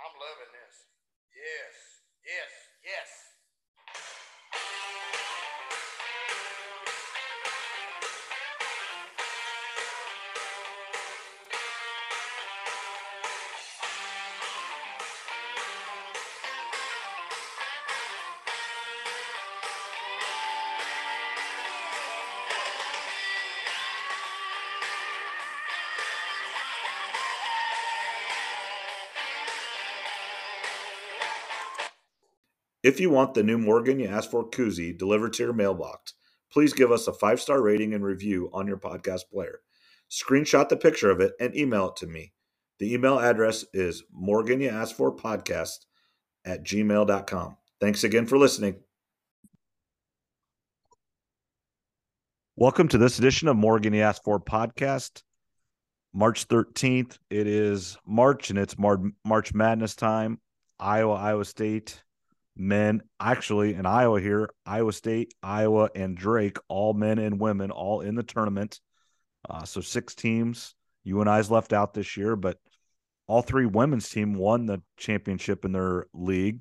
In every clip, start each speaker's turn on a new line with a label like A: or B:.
A: I'm loving this. Yes, yes, yes.
B: If you want the new Morgan You Asked For koozie delivered to your mailbox, please give us a five star rating and review on your podcast player. Screenshot the picture of it and email it to me. The email address is Morgan You Asked For podcast at gmail.com. Thanks again for listening. Welcome to this edition of Morgan You Asked For podcast. March 13th. It is March and it's Mar- March Madness time. Iowa, Iowa State men actually in Iowa here, Iowa State, Iowa, and Drake, all men and women, all in the tournament. Uh, so six teams. UNI's left out this year, but all three women's team won the championship in their league,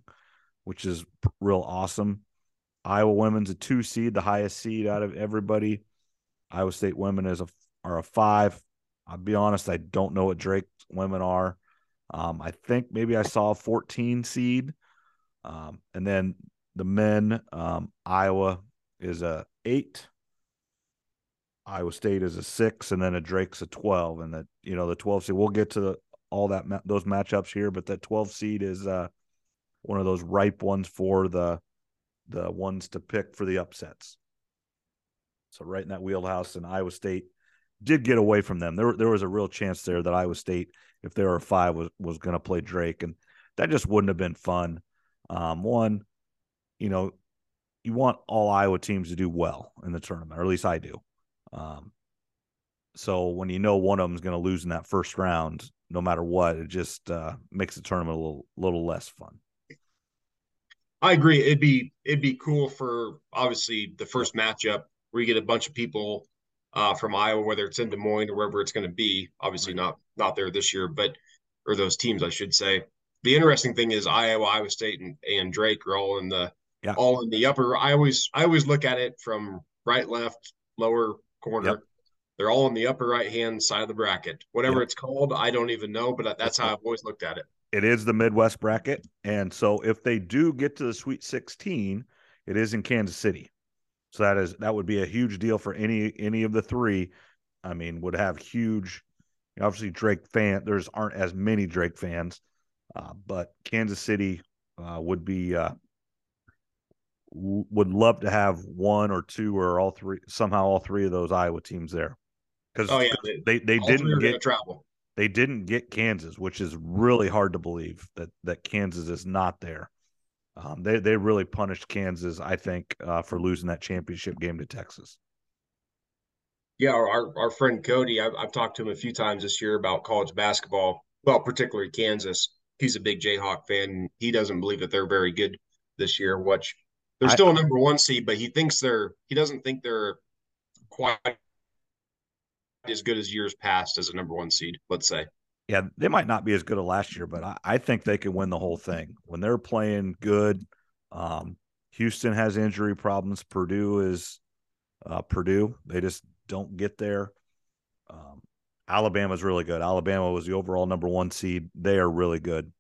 B: which is real awesome. Iowa women's a two seed, the highest seed out of everybody. Iowa State women is a are a five. I'll be honest, I don't know what Drake women are. Um, I think maybe I saw a 14 seed. Um, and then the men, um, Iowa is a eight. Iowa State is a six, and then a Drake's a twelve, and that you know the twelve seed. We'll get to the, all that ma- those matchups here, but that twelve seed is uh, one of those ripe ones for the the ones to pick for the upsets. So right in that wheelhouse, and Iowa State did get away from them. There there was a real chance there that Iowa State, if they were five, was was going to play Drake, and that just wouldn't have been fun. Um, one, you know, you want all Iowa teams to do well in the tournament, or at least I do. Um, so when you know one of them is going to lose in that first round, no matter what, it just uh, makes the tournament a little little less fun.
C: I agree. It'd be it'd be cool for obviously the first matchup where you get a bunch of people uh, from Iowa, whether it's in Des Moines or wherever it's going to be. Obviously not not there this year, but or those teams, I should say the interesting thing is Iowa, Iowa State, and, and Drake are all in the yeah. all in the upper. I always I always look at it from right, left, lower corner. Yep. They're all in the upper right hand side of the bracket. Whatever yep. it's called, I don't even know, but that's how I've always looked at it.
B: It is the Midwest bracket, and so if they do get to the Sweet 16, it is in Kansas City. So that is that would be a huge deal for any any of the three. I mean, would have huge. Obviously, Drake fan. There's aren't as many Drake fans, uh, but Kansas City uh, would be uh, w- would love to have one or two or all three somehow all three of those Iowa teams there because oh, yeah. they they, they didn't get
C: travel.
B: They didn't get Kansas, which is really hard to believe that that Kansas is not there. Um, they they really punished Kansas, I think, uh, for losing that championship game to Texas.
C: Yeah, our our friend Cody, I've, I've talked to him a few times this year about college basketball, well, particularly Kansas he's a big Jayhawk fan. He doesn't believe that they're very good this year. Which they're still a number one seed, but he thinks they're he doesn't think they're quite as good as years past as a number one seed. Let's say.
B: Yeah, they might not be as good as last year, but I, I think they can win the whole thing when they're playing good. Um, Houston has injury problems. Purdue is uh, Purdue. They just don't get there. Alabama's really good. Alabama was the overall number one seed. They are really good.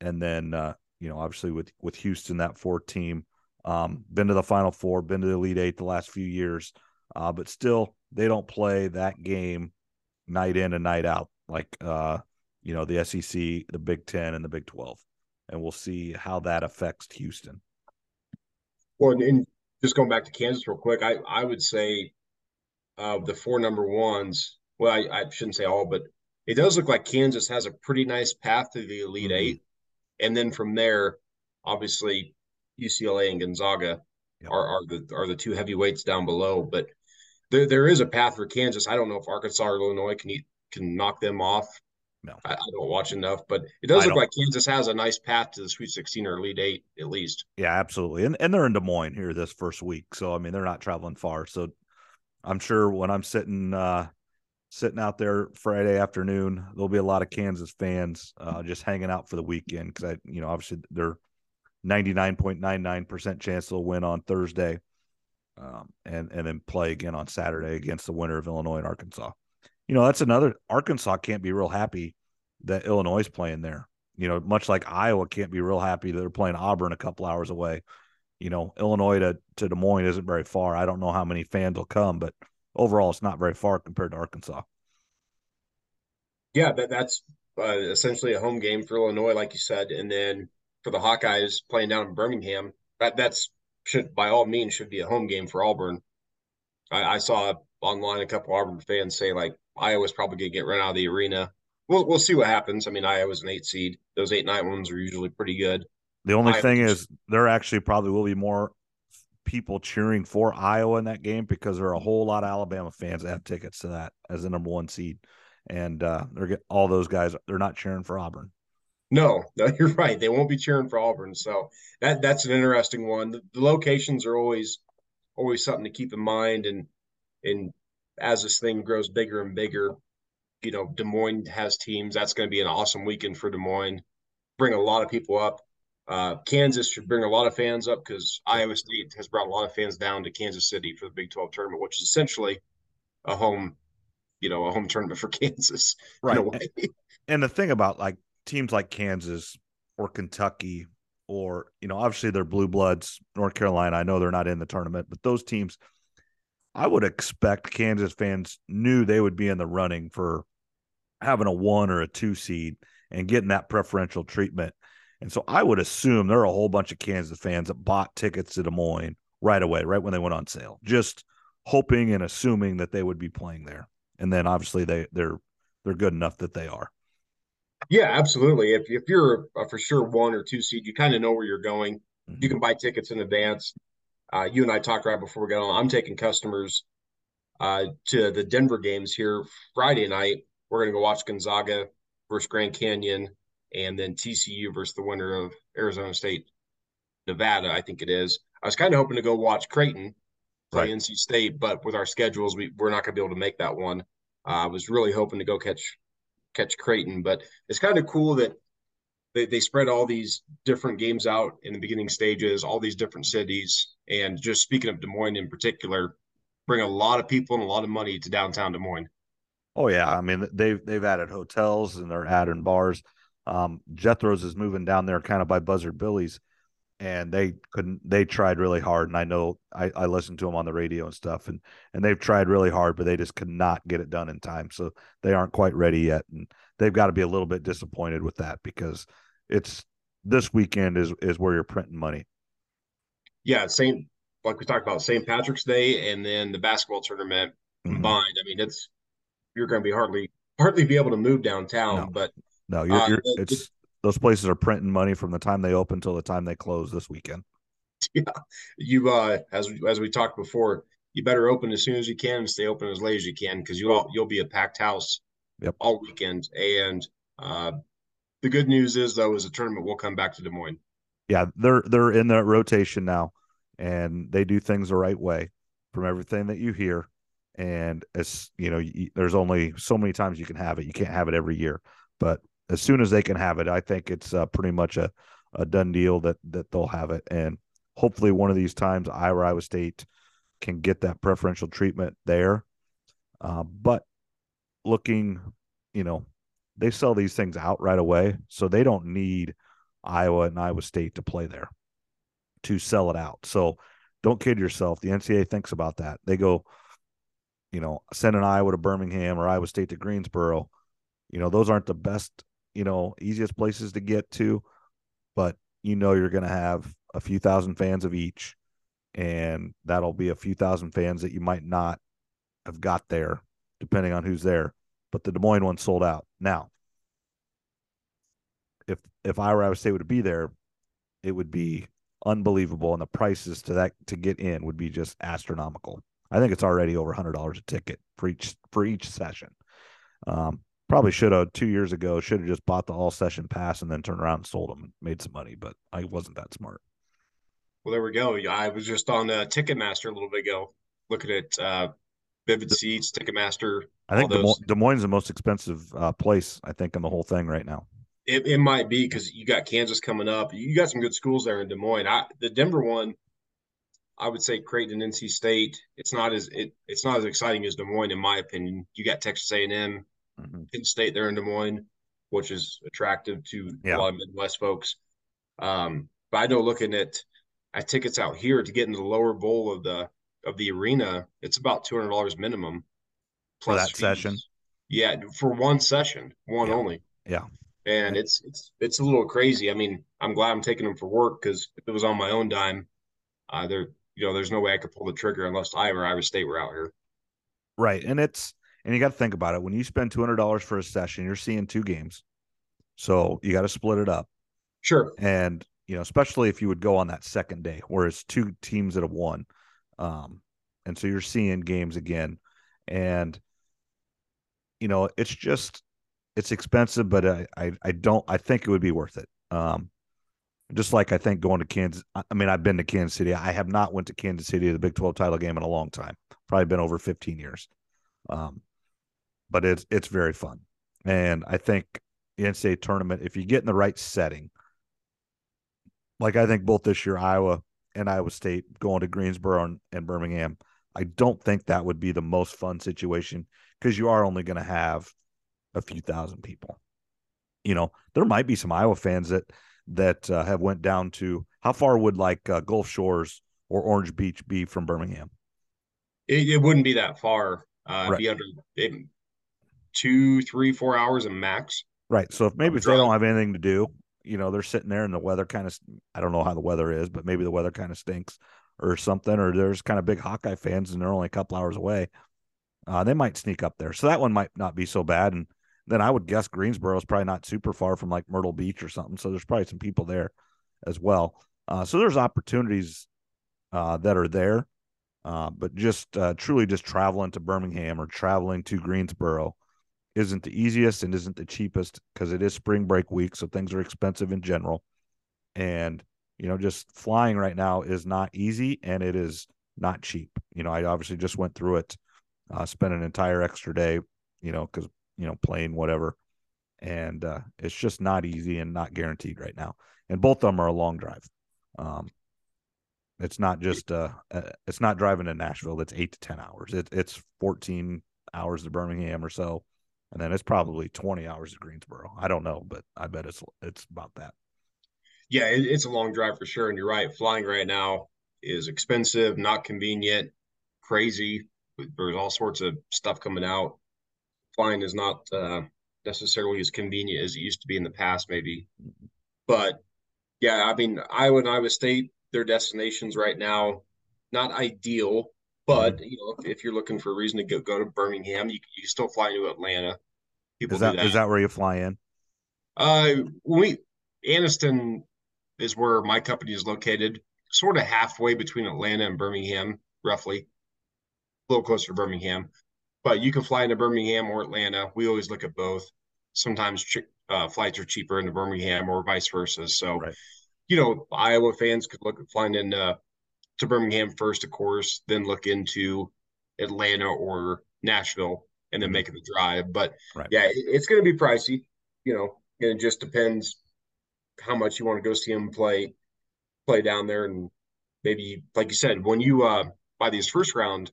B: And then uh, you know, obviously with with Houston, that four team, um, been to the Final Four, been to the Elite Eight the last few years, uh, but still they don't play that game night in and night out like uh, you know the SEC, the Big Ten, and the Big Twelve, and we'll see how that affects Houston.
C: Well, and just going back to Kansas real quick, I I would say uh, the four number ones well, I, I, shouldn't say all, but it does look like Kansas has a pretty nice path to the Elite mm-hmm. Eight, and then from there, obviously, UCLA and Gonzaga yep. are, are the are the two heavyweights down below. But there there is a path for Kansas. I don't know if Arkansas or Illinois can eat, can knock them off. No, I, I, don't watch enough, but it does I look don't. like Kansas has a nice path to the Sweet 16 or Elite Eight at least.
B: Yeah, absolutely, and and they're in Des Moines here this first week, so I mean they're not traveling far. So I'm sure when I'm sitting uh, sitting out there Friday afternoon. There'll be a lot of Kansas fans uh, just hanging out for the weekend because I, you know, obviously they're 99.99% chance they'll win on Thursday um, and, and then play again on Saturday against the winner of Illinois and Arkansas. You know, that's another Arkansas can't be real happy that Illinois is playing there. You know, much like Iowa can't be real happy that they're playing Auburn a couple hours away. You know, Illinois to, to Des Moines isn't very far. I don't know how many fans will come, but overall, it's not very far compared to Arkansas.
C: Yeah, that, that's uh, essentially a home game for Illinois, like you said, and then for the Hawkeyes playing down in Birmingham, that that's should by all means should be a home game for Auburn. I, I saw online a couple Auburn fans say like Iowa's probably gonna get run out of the arena. We'll we'll see what happens. I mean, Iowa's an eight seed. Those eight nine ones are usually pretty good.
B: The only Iowa's, thing is there actually probably will be more people cheering for Iowa in that game because there are a whole lot of Alabama fans that have tickets to that as the number one seed, and uh, they're get all those guys. They're not cheering for Auburn.
C: No, no, you're right. They won't be cheering for Auburn. So that that's an interesting one. The, the locations are always always something to keep in mind, and and as this thing grows bigger and bigger, you know, Des Moines has teams. That's going to be an awesome weekend for Des Moines. Bring a lot of people up. Uh, Kansas should bring a lot of fans up because Iowa State has brought a lot of fans down to Kansas City for the Big 12 tournament, which is essentially a home, you know, a home tournament for Kansas.
B: Right. Away. And the thing about like teams like Kansas or Kentucky, or, you know, obviously they're blue bloods, North Carolina, I know they're not in the tournament, but those teams, I would expect Kansas fans knew they would be in the running for having a one or a two seed and getting that preferential treatment and so I would assume there are a whole bunch of Kansas fans that bought tickets to Des Moines right away, right when they went on sale, just hoping and assuming that they would be playing there. And then obviously they they're they're good enough that they are.
C: Yeah, absolutely. If if you're a for sure one or two seed, you kind of know where you're going. Mm-hmm. You can buy tickets in advance. Uh, you and I talked right before we got on. I'm taking customers uh, to the Denver games here Friday night. We're going to go watch Gonzaga versus Grand Canyon and then TCU versus the winner of Arizona State, Nevada, I think it is. I was kind of hoping to go watch Creighton play right. NC State, but with our schedules, we we're not going to be able to make that one. Uh, I was really hoping to go catch catch Creighton, but it's kind of cool that they, they spread all these different games out in the beginning stages, all these different cities, and just speaking of Des Moines in particular, bring a lot of people and a lot of money to downtown Des Moines.
B: Oh yeah, I mean they've they've added hotels and they're adding bars. Um, Jethro's is moving down there kind of by Buzzard Billy's, and they couldn't. They tried really hard, and I know I, I listened to them on the radio and stuff, and and they've tried really hard, but they just could not get it done in time. So they aren't quite ready yet, and they've got to be a little bit disappointed with that because it's this weekend is is where you're printing money.
C: Yeah, same like we talked about St. Patrick's Day and then the basketball tournament mm-hmm. combined. I mean, it's you're going to be hardly hardly be able to move downtown, no. but
B: no, you're, uh, you're it's those places are printing money from the time they open till the time they close this weekend.
C: Yeah, you uh, as as we talked before, you better open as soon as you can and stay open as late as you can because you'll you'll be a packed house
B: yep.
C: all weekend. And uh, the good news is though, is the tournament will come back to Des Moines.
B: Yeah, they're they're in the rotation now, and they do things the right way. From everything that you hear, and as you know, you, there's only so many times you can have it. You can't have it every year, but as soon as they can have it, I think it's uh, pretty much a, a done deal that that they'll have it. And hopefully, one of these times, Iowa, Iowa State can get that preferential treatment there. Uh, but looking, you know, they sell these things out right away, so they don't need Iowa and Iowa State to play there to sell it out. So don't kid yourself. The NCAA thinks about that. They go, you know, send an Iowa to Birmingham or Iowa State to Greensboro. You know, those aren't the best you know, easiest places to get to, but you know you're going to have a few thousand fans of each, and that'll be a few thousand fans that you might not have got there, depending on who's there. But the Des Moines one sold out. Now, if if I were Iowa State would be there, it would be unbelievable, and the prices to that to get in would be just astronomical. I think it's already over hundred dollars a ticket for each for each session. Um, probably should have two years ago should have just bought the all session pass and then turned around and sold them and made some money but i wasn't that smart
C: well there we go i was just on uh, ticketmaster a little bit ago looking at uh, vivid seats ticketmaster
B: I think Des,
C: those-
B: Des Moines is the most expensive uh, place I think in the whole thing right now.
C: It, it might be because you got Kansas coming up. You got some good schools there in Des Moines. I, the Denver one, I would say Creighton and NC State. It's not as it, it's not as exciting as Des Moines in my opinion. You got Texas A and M,
B: Mhm.
C: Penn State there in Des Moines, which is attractive to
B: Yeah.
C: a lot of Midwest folks. Um, but I know looking at at tickets out here to get into the lower bowl of the of the arena, it's about two hundred dollars minimum
B: For that
C: fees.
B: session?
C: Yeah, for one session, one
B: Yeah.
C: only.
B: Yeah.
C: And it's it's it's a little crazy. I mean, I'm glad I'm taking them for work because if it was on my own dime, uh, there you know, there's no way I could pull the trigger unless I or Iowa State were out here.
B: Right. And it's and you got to think about it. When you spend two hundred dollars for a session, you're seeing two games. So you got to split it up.
C: Sure.
B: And you know, especially if you would go on that second day where it's two teams that have won. Um, and so you're seeing games again. And you know, it's just it's expensive, but I, I I don't I think it would be worth it. Um just like I think going to Kansas. I I mean, I've been to Kansas City. I have not went to Kansas City the Big 12 title game in a long time. Probably been over 15 years. Um, but it's it's very fun, and I think the NCAA tournament, if you get in the right setting, like I think both this year Iowa and Iowa State going to Greensboro and, and Birmingham, I don't think that would be the most fun situation because you are only going to have a few thousand people. You know, there might be some Iowa fans that that uh, have went down to how far would like uh, Gulf Shores or Orange Beach be from Birmingham?
C: It, it wouldn't be that far. Uh,
B: Right.
C: be under it, two, three, four hours a max.
B: Right. So if maybe if they don't have anything to do, you know, they're sitting there and the weather kind of I don't know how the weather is, but maybe the weather kind of stinks or something, or there's kind of big Hawkeye fans and they're only a couple hours away. Uh, they might sneak up there. So that one might not be so bad. And then I would guess Greensboro is probably not super far from like Myrtle Beach or something. So there's probably some people there as well. Uh, so there's opportunities uh, that are there. Uh, but just uh, truly just traveling to Birmingham or traveling to Greensboro isn't the easiest and isn't the cheapest because it is spring break week. So things are expensive in general. And, you know, just flying right now is not easy and it is not cheap. You know, I obviously just went through it, uh, spent an entire extra day, you know, because, you know, plane, whatever. And uh, it's just not easy and not guaranteed right now. And both of them are a long drive. Um, it's not just uh, uh it's not driving to Nashville that's eight to ten hours. It, it's 14 hours to Birmingham or so and then it's probably 20 hours to Greensboro. I don't know, but I bet it's it's about that.
C: Yeah, it, it's a long drive for sure. And you're right. Flying right now is expensive, not convenient, crazy. There's all sorts of stuff coming out. Flying is not uh, necessarily as convenient as it used to be in the past, maybe. But yeah, I mean, Iowa and Iowa State, their destinations right now, not ideal. But you know, if, if you're looking for a reason to go go to Birmingham, you you still fly into Atlanta. People
B: Is that
C: that.
B: is that where you fly in?
C: Uh, we Anniston is where my company is located, sort of halfway between Atlanta and Birmingham, roughly, a little closer to Birmingham. But you can fly into Birmingham or Atlanta. We always look at both. Sometimes uh, flights are cheaper into Birmingham or vice versa. So,
B: Right.
C: you know, Iowa fans could look at flying in uh, to Birmingham first, of course, then look into Atlanta or Nashville, and then
B: Mhm.
C: making the drive. But
B: Right.
C: yeah, it, it's going to be pricey. You know, and it just depends how much you want to go see them play, play down there, and maybe, like you said, when you uh buy these first round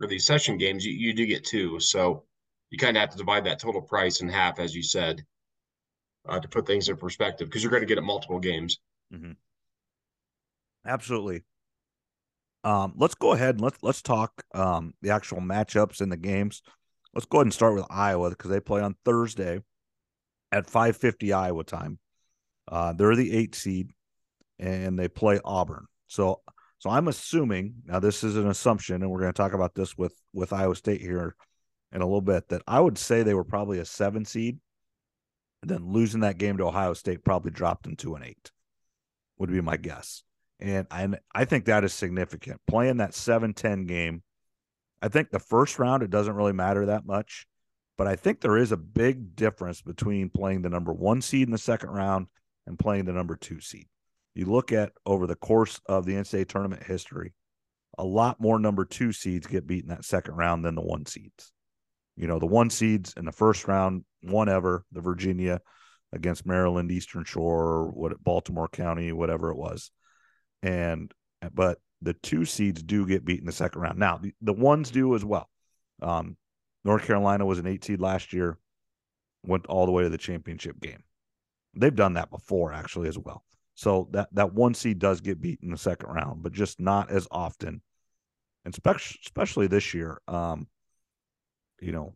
C: or these session games, you, you do get two. So you kind of have to divide that total price in half, as you said, uh, to put things in perspective, because you're going to get it multiple games. Mm-hmm.
B: Absolutely. Um, let's go ahead and let's let's talk um the actual matchups in the games. Let's go ahead and start with Iowa because they play on Thursday at 5:50 Iowa time. Uh, they're the eight seed, and they play Auburn. So so I'm assuming now this is an assumption, and we're going to talk about this with with Iowa State here in a little bit. That I would say they were probably a seven seed, and then losing that game to Ohio State probably dropped them to an eight. Would be my guess. And I, I think that is significant. Playing that 7 10 game, I think the first round, it doesn't really matter that much. But I think there is a big difference between playing the number one seed in the second round and playing the number two seed. You look at over the course of the NCAA tournament history, a lot more number two seeds get beaten that second round than the one seeds. you know, the one seeds in the first round, one ever, the Virginia against Maryland, Eastern Shore, what Baltimore County, whatever it was. And but the two seeds do get beat in the second round. Now the, the ones do as well. Um, North Carolina was an eight seed last year, went all the way to the championship game. They've done that before actually as well. So that that one seed does get beat in the second round, but just not as often, and especially especially this year. Um, you know,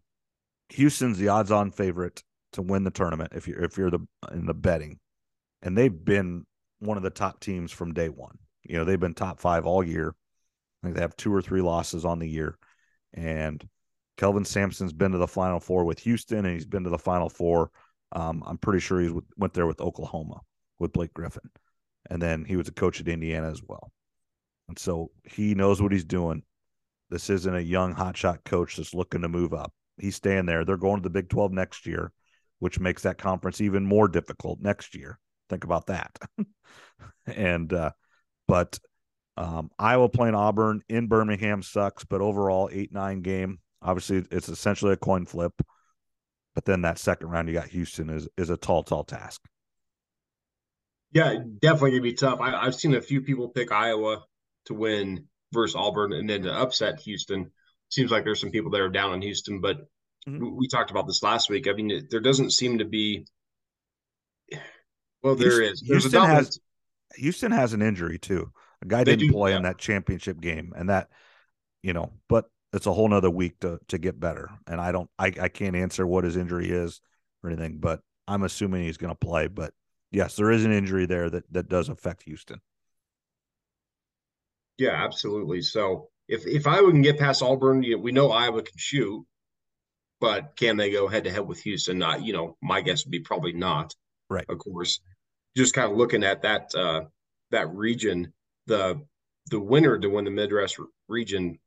B: Houston's the odds-on favorite to win the tournament if you're if you're the in the betting, and they've been one of the top teams from day one. You know, they've been top five all year. I think they have two or three losses on the year, and Kelvin Sampson's been to the Final Four with Houston, and he's been to the Final Four. Um, I'm pretty sure he went there with Oklahoma with Blake Griffin, and then he was a coach at Indiana as well. And so he knows what he's doing. This isn't a young hotshot coach that's looking to move up. He's staying there. They're going to the Big 12 next year, which makes that conference even more difficult next year. Think about that. and uh, but um, Iowa playing Auburn in Birmingham sucks, but overall eight nine game. Obviously, it's essentially a coin flip. But then that second round, you got Houston is is a tall, tall task.
C: Yeah, definitely gonna be tough. I, have seen a few people pick Iowa to win versus Auburn and then to upset Houston. Seems like there's some people that are down on Houston, but mm-hmm. we, we, talked about this last week. I mean, it, there doesn't seem to be. Well, there
B: Houston,
C: is. There's
B: Houston has Houston has an injury too. A guy didn't do, play yeah. in that championship game, and that you know, but it's a whole nother week to to get better. And I don't, I, I can't answer what his injury is or anything, but I'm assuming he's going to play. But yes, there is an injury there that that does affect Houston.
C: Yeah, absolutely. So if if Iowa can get past Auburn, you know, we know Iowa can shoot, but can they go head to head with Houston? Not, you know, my guess would be probably not.
B: Right.
C: Of course, just kind of looking at that uh, that region, the the winner to win the Midwest region,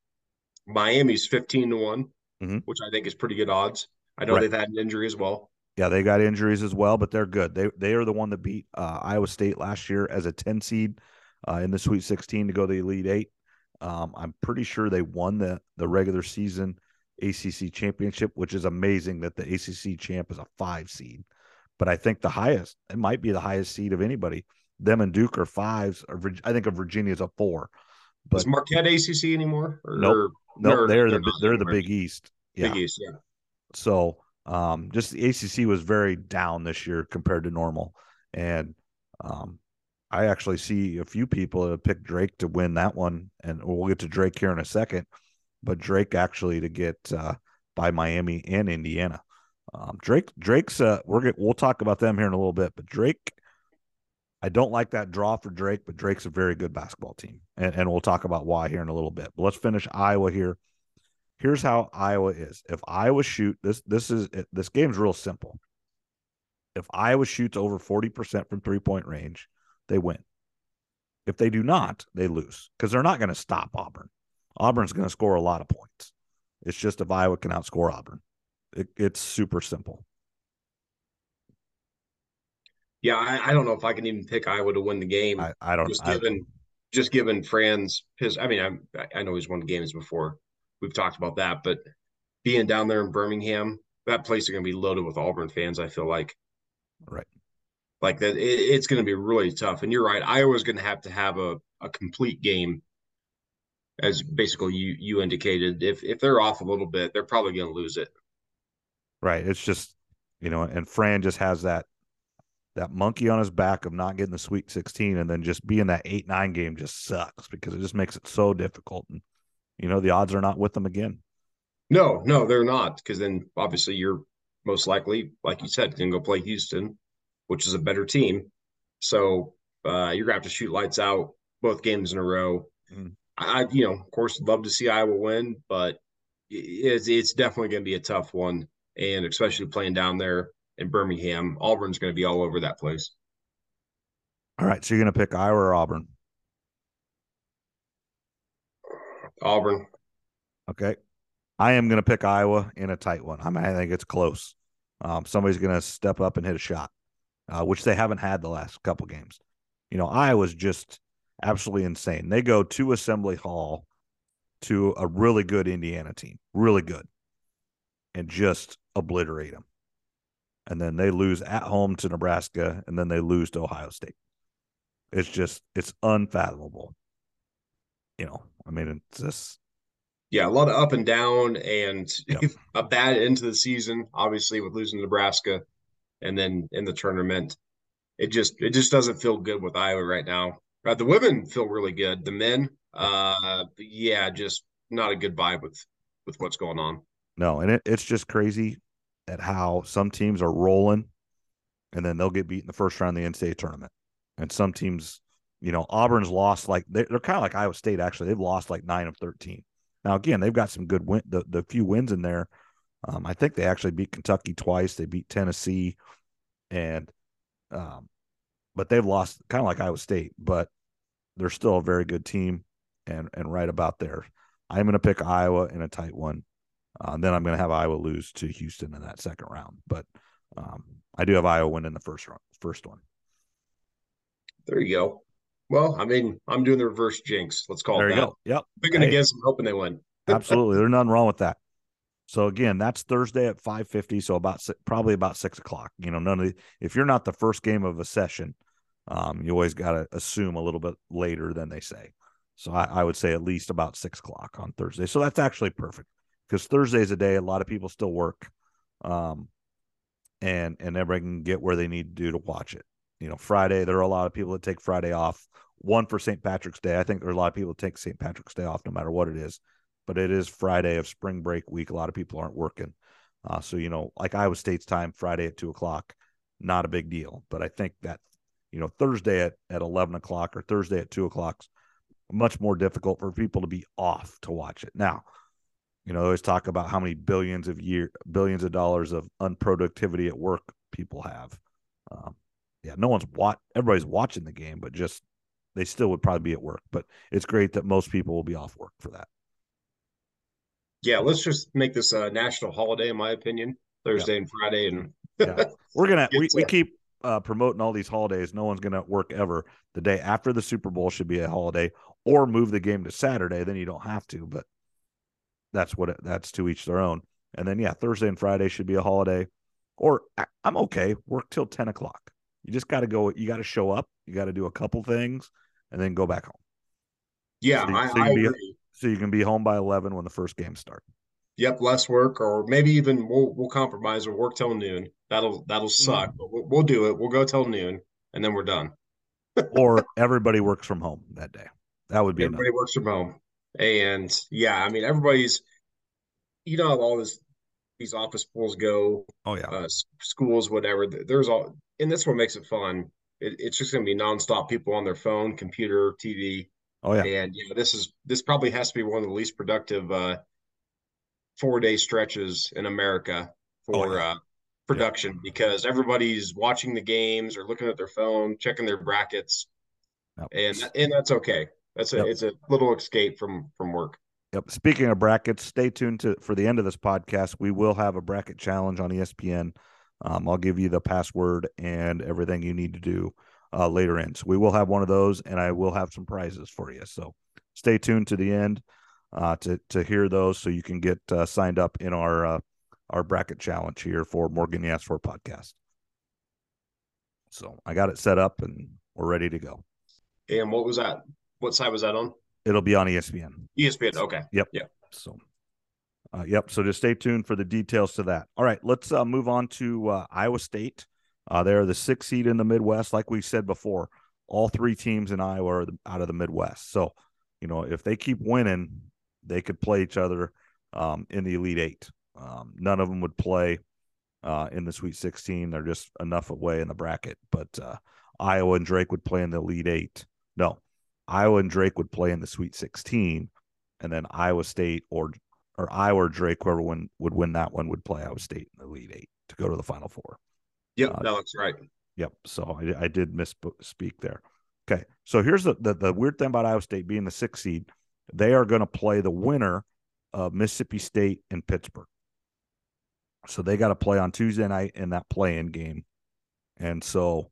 C: Miami's fifteen to one, mm-hmm. which I think is pretty good odds. I know right. they've had an injury as well.
B: Yeah, they got injuries as well, but they're good. They they are the one that beat uh, Iowa State last year as a ten seed uh, in the Sweet 16 to go to the Elite Eight. Um, I'm pretty sure they won the the regular season ACC championship, which is amazing that the ACC champ is a five seed. But I think the highest, it might be the highest seed of anybody. Them and Duke are fives. Or I think of Virginia's a four.
C: But is Marquette ACC anymore?
B: Or, nope. Nope. They're, they're the they're the Big East.
C: Yeah. Big East. Yeah.
B: So um, just the ACC was very down this year compared to normal, and um, I actually see a few people that picked Drake to win that one, and we'll get to Drake here in a second. But Drake actually to get uh, by Miami and Indiana. Um, Drake Drake's uh, we're get, we'll talk about them here in a little bit, but Drake. I don't like that draw for Drake, but Drake's a very good basketball team, and, and we'll talk about why here in a little bit. But let's finish Iowa here. Here's how Iowa is. If Iowa shoot this, this is this game's real simple. If Iowa shoots over forty percent from three point range, they win. If they do not, they lose because they're not going to stop Auburn. Auburn's going to score a lot of points. It's just if Iowa can outscore Auburn. It, it's super simple.
C: Yeah, I, I, don't know if I can even pick Iowa to win the game.
B: I, I don't.
C: Just given, I, just given Franz his. I mean, I'm, I know he's won games before. We've talked about that, but being down there in Birmingham, that place is going to be loaded with Auburn fans. I feel like.
B: Right
C: like that it, it's going to be really tough and you're right iowa's going to have to have a, a complete game as basically you you indicated if if they're off a little bit they're probably going to lose it
B: right it's just you know and fran just has that that monkey on his back of not getting the sweet 16 and then just being that 8-9 game just sucks because it just makes it so difficult and you know the odds are not with them again
C: no no they're not because then obviously you're most likely like you said going to go play houston which is a better team. So uh, you're gonna have to shoot lights out both games in a row. Mm. I, you know, of course, love to see Iowa win, but it's it's definitely gonna be a tough one, and especially playing down there in Birmingham, Auburn's gonna be all over that place.
B: All right, so you're gonna pick Iowa or Auburn?
C: Auburn.
B: Okay. I am going to pick Iowa in a tight one. I mean, I think it's close. Um, somebody's going to step up and hit a shot uh, which they haven't had the last couple games. You know, Iowa's just absolutely insane. They go to Assembly Hall to a really good Indiana team, really good. And just obliterate them. And then they lose at home to Nebraska and then they lose to Ohio State. It's just it's unfathomable. You know, I mean, it's just
C: yeah, a lot of up and down and
B: Yep.
C: a bad end to the season, obviously with losing to Nebraska and then in the tournament. It just it just doesn't feel good with Iowa right now. Uh, the women feel really good. The men, uh yeah, just not a good vibe with with what's going on.
B: No, and it, it's just crazy at how some teams are rolling and then they'll get beat in the first round of the NCAA tournament. And some teams, you know, Auburn's lost like they're, they're kind of like Iowa State, actually. They've lost like nine of 13. Now, again, they've got some good win, the, the few wins in there. Um, I think they actually beat Kentucky twice. They beat Tennessee, and um, but they've lost kind of like Iowa State, but they're still a very good team and and right about there. I'm going to pick Iowa in a tight one. Uh, then I'm going to have Iowa lose to Houston in that second round, but um, I do have Iowa win in the first round, first one.
C: There you go. Well, I mean, I'm doing the reverse jinx. Let's call
B: there
C: it There
B: you
C: that.
B: go. Yep,
C: Picking
B: Hey.
C: against them, hoping they win.
B: absolutely. There's nothing wrong with that. So again, that's Thursday at 5:50. So about probably about six o'clock. You know, none of the, if you're not the first game of a session, um, you always got to assume a little bit later than they say. So I, I would say at least about six o'clock on Thursday. So that's actually perfect because Thursday is a day a lot of people still work, um, and and everybody can get where they need to do to watch it. You know, Friday there are a lot of people that take Friday off. One for St. Patrick's Day. I think there's a lot of people that take St. Patrick's Day off no matter what it is but it is Friday of spring break week. A lot of people aren't working. Uh, so, you know, like Iowa State's time, Friday at two o'clock, not a big deal. But I think that, you know, Thursday at, at 11 o'clock or Thursday at two o'clock much more difficult for people to be off to watch it. Now, you know, they always talk about how many billions of year, billions of dollars of unproductivity at work people have. Um, yeah, no one's what everybody's watching the game, but just they still would probably be at work. But it's great that most people will be off work for that.
C: Yeah, let's just make this a national holiday, in my opinion. Thursday and Friday, and
B: Yeah. We're gonna we, we keep uh, promoting all these holidays. No one's gonna work ever. The day after the Super Bowl should be a holiday, or move the game to Saturday. Then you don't have to. But that's what it, that's to each their own. And then yeah, Thursday and Friday should be a holiday. Or I, I'm okay. Work till ten o'clock. You just got to go. You got to show up. You got to do a couple things, and then go back home.
C: yeah,
B: So you-
C: I,
B: so you
C: I
B: can be-
C: agree.
B: So you can be home by eleven when the first game starts.
C: Yep, less work, or maybe even we'll we'll compromise. We'll work till noon. That'll that'll
B: Mm.
C: suck, but we'll, we'll do it. We'll go till noon, and then we're done.
B: or everybody works from home that day. That would be enough.
C: Everybody works from home, and yeah, I mean everybody's. You know all this these office pools go,
B: Oh yeah.
C: uh, schools, whatever. There's all, and that's what makes it fun. It, it's just going to be nonstop people on their phone, computer, TV,
B: Oh yeah.
C: and you know this is this probably has to be one of the least productive uh, four day stretches in America
B: Oh,
C: for
B: yeah.
C: uh, production because everybody's watching the games or looking at their phone, checking their brackets, and and that's okay. That's a
B: Yep.
C: it's a little escape from from work.
B: Yep. Speaking of brackets, stay tuned to for the end of this podcast. We will have a bracket challenge on ESPN. Um, I'll give you the password and everything you need to do uh, later in. So we will have one of those, and I will have some prizes for you. So stay tuned to the end uh, to to hear those, so you can get uh, signed up in our uh, our bracket challenge here for Morgan Yes for podcast. So I got it set up, and we're ready to go.
C: And what was that? What side was that on?
B: It'll be on ESPN.
C: ESPN. Okay. Yep. Yeah.
B: So, uh, yep. So just stay tuned for the details to that. All right, let's uh, move on to uh, Iowa State. Uh, they're the sixth seed in the Midwest, like we said before. All three teams in Iowa are the, out of the Midwest. So, you know, if they keep winning, they could play each other um, in the Elite Eight. Um, none of them would play uh, in the Sweet 16. They're just enough away in the bracket. But uh, Iowa and Drake would play in the Elite Eight. No, Iowa and Drake would play in the Sweet 16, and then Iowa State or or Iowa or Drake, whoever win, would win that one, would play Iowa State in the Elite Eight to go to the Final Four.
C: Yep,
B: Uh,
C: that looks right.
B: Yep. So I, I did misspeak there. Okay. So here's the, the the weird thing about Iowa State being the sixth seed. They are going to play the winner of Mississippi State and Pittsburgh. So they got to play on Tuesday night in that play-in game. And so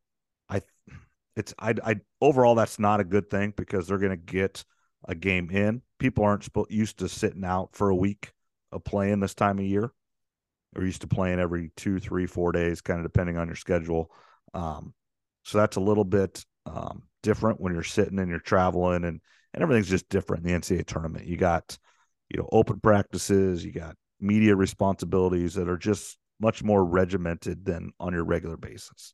B: it's I I overall that's not a good thing because they're going to get a game in. People aren't spo- used to sitting out for a week of playing this time of year. They're used to playing every two, three, four days, kind of depending on your schedule. Um, so that's a little bit um, different when you're sitting and you're traveling and and everything's just different in the NCAA tournament. You got, you know, open practices, you got media responsibilities that are just much more regimented than on your regular basis.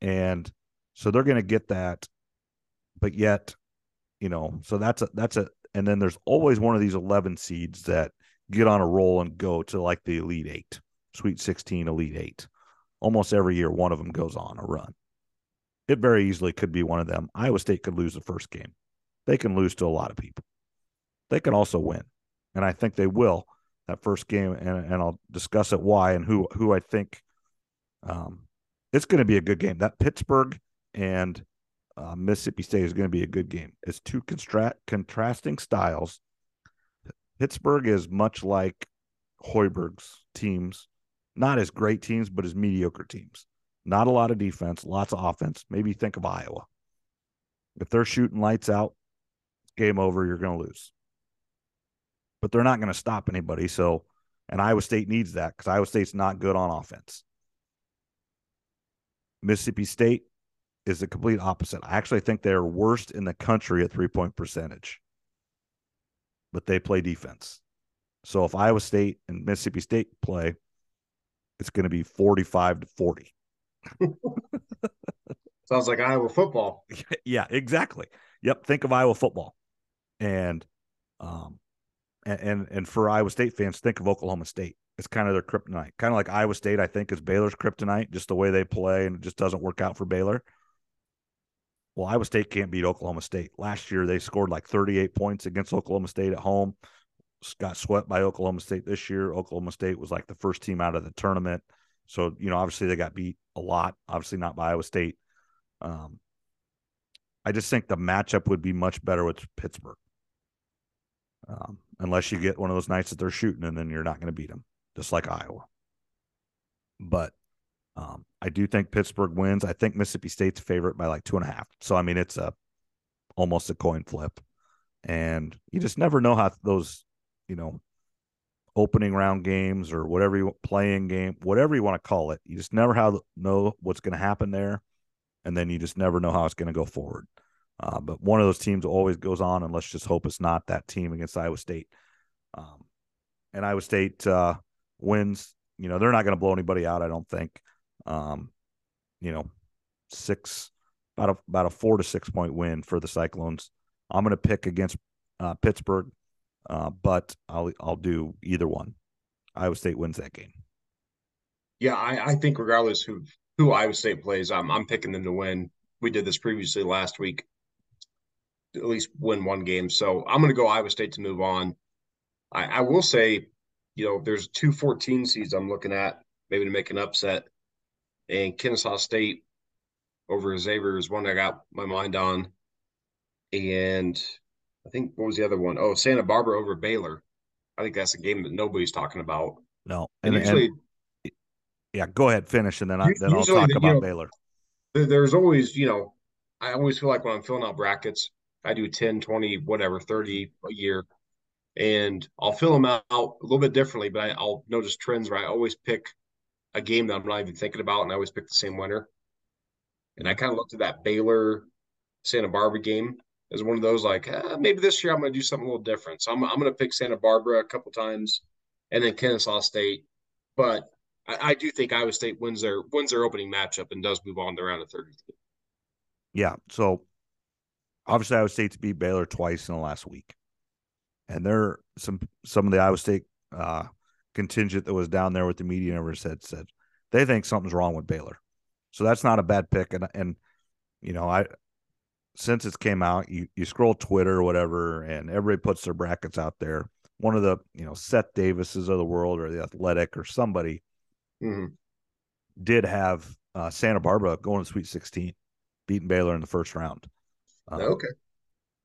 B: And so they're going to get that, but yet, you know, so that's a that's a and then there's always one of these 11 seeds that get on a roll and go to like the Elite 8, Sweet 16, Elite 8. Almost every year one of them goes on a run. It very easily could be one of them. Iowa State could lose the first game. They can lose to a lot of people. They can also win. And I think they will that first game, and, and I'll discuss it why and who who I think. Um, it's going to be a good game. That Pittsburgh and uh, Mississippi State is going to be a good game. It's two constra- contrasting styles. Pittsburgh is much like Hoiberg's teams, not as great teams, but as mediocre teams. Not a lot of defense, lots of offense. Maybe think of Iowa. If they're shooting lights out, game over. You're going to lose but they're not going to stop anybody. So, and Iowa State needs that because Iowa State's not good on offense. Mississippi State is the complete opposite. I actually think they're worst in the country at three point percentage, but they play defense. So if Iowa State and Mississippi State play, it's going to be 45 to 40.
C: Sounds like Iowa football.
B: yeah, exactly. Yep. Think of Iowa football. And um, and, and and for Iowa State fans, think of Oklahoma State. It's kind of their kryptonite. Kind of like Iowa State, I think, is Baylor's kryptonite, just the way they play, and it just doesn't work out for Baylor. Well, Iowa State can't beat Oklahoma State. Last year, they scored like 38 points against Oklahoma State at home. Got swept by Oklahoma State this year. Oklahoma State was like the first team out of the tournament. So, you know, obviously they got beat a lot, obviously not by Iowa State. Um, I just think the matchup would be much better with Pittsburgh. Um, unless you get one of those nights that they're shooting and then you're not going to beat them, just like Iowa. But um, I do think Pittsburgh wins. I think Mississippi State's favorite by like two and a half. So I mean, it's a almost a coin flip, and you just never know how those, you know, opening round games or whatever you playing game, whatever you want to call it. You just never how know what's going to happen there, and then you just never know how it's going to go forward. Uh, but one of those teams always goes on, and let's just hope it's not that team against Iowa State. Um, and Iowa State uh, wins. You know, they're not going to blow anybody out, I don't think. Um, you know, six about a about a four to six point win for the Cyclones. I'm going to pick against uh, Pittsburgh, uh, but I'll I'll do either one. Iowa State wins that game.
C: Yeah, I, I think regardless who who Iowa State plays, I'm I'm picking them to win. We did this previously last week at least win one game. So I'm going to go Iowa State to move on. I, I will say, you know, there's two 14 seeds I'm looking at, maybe to make an upset. And Kennesaw State over Xavier is one I got my mind on. And I think what was the other one? Oh, Santa Barbara over Baylor. I think that's a game that nobody's talking about.
B: No, and, and usually, and, yeah, go ahead, finish, and then I then I'll talk about know, Baylor.
C: There's always, you know, I always feel like when I'm filling out brackets, I do 10, 20, whatever, 30 a year. And I'll fill them out a little bit differently, but I, will notice trends where I always pick a game that I'm not even thinking about, and I always pick the same winner. And I kind of looked at that Baylor Santa Barbara game as one of those like eh, maybe this year I'm going to do something a little different. So I'm I'm going to pick Santa Barbara a couple times, and then Kennesaw State. But I, I, do think Iowa State wins their wins their opening matchup and does move on to round of 32.
B: Yeah. So obviously Iowa State's beat Baylor twice in the last week, and there are some some of the Iowa State uh, contingent that was down there with the media never said said they think something's wrong with Baylor, so that's not a bad pick. And and you know I since it came out, you you scroll Twitter or whatever, and everybody puts their brackets out there. One of the you know Seth Davises of the world or the Athletic or somebody mm-hmm. did have uh, Santa Barbara going to Sweet 16, beating Baylor in the first round.
C: Um, okay.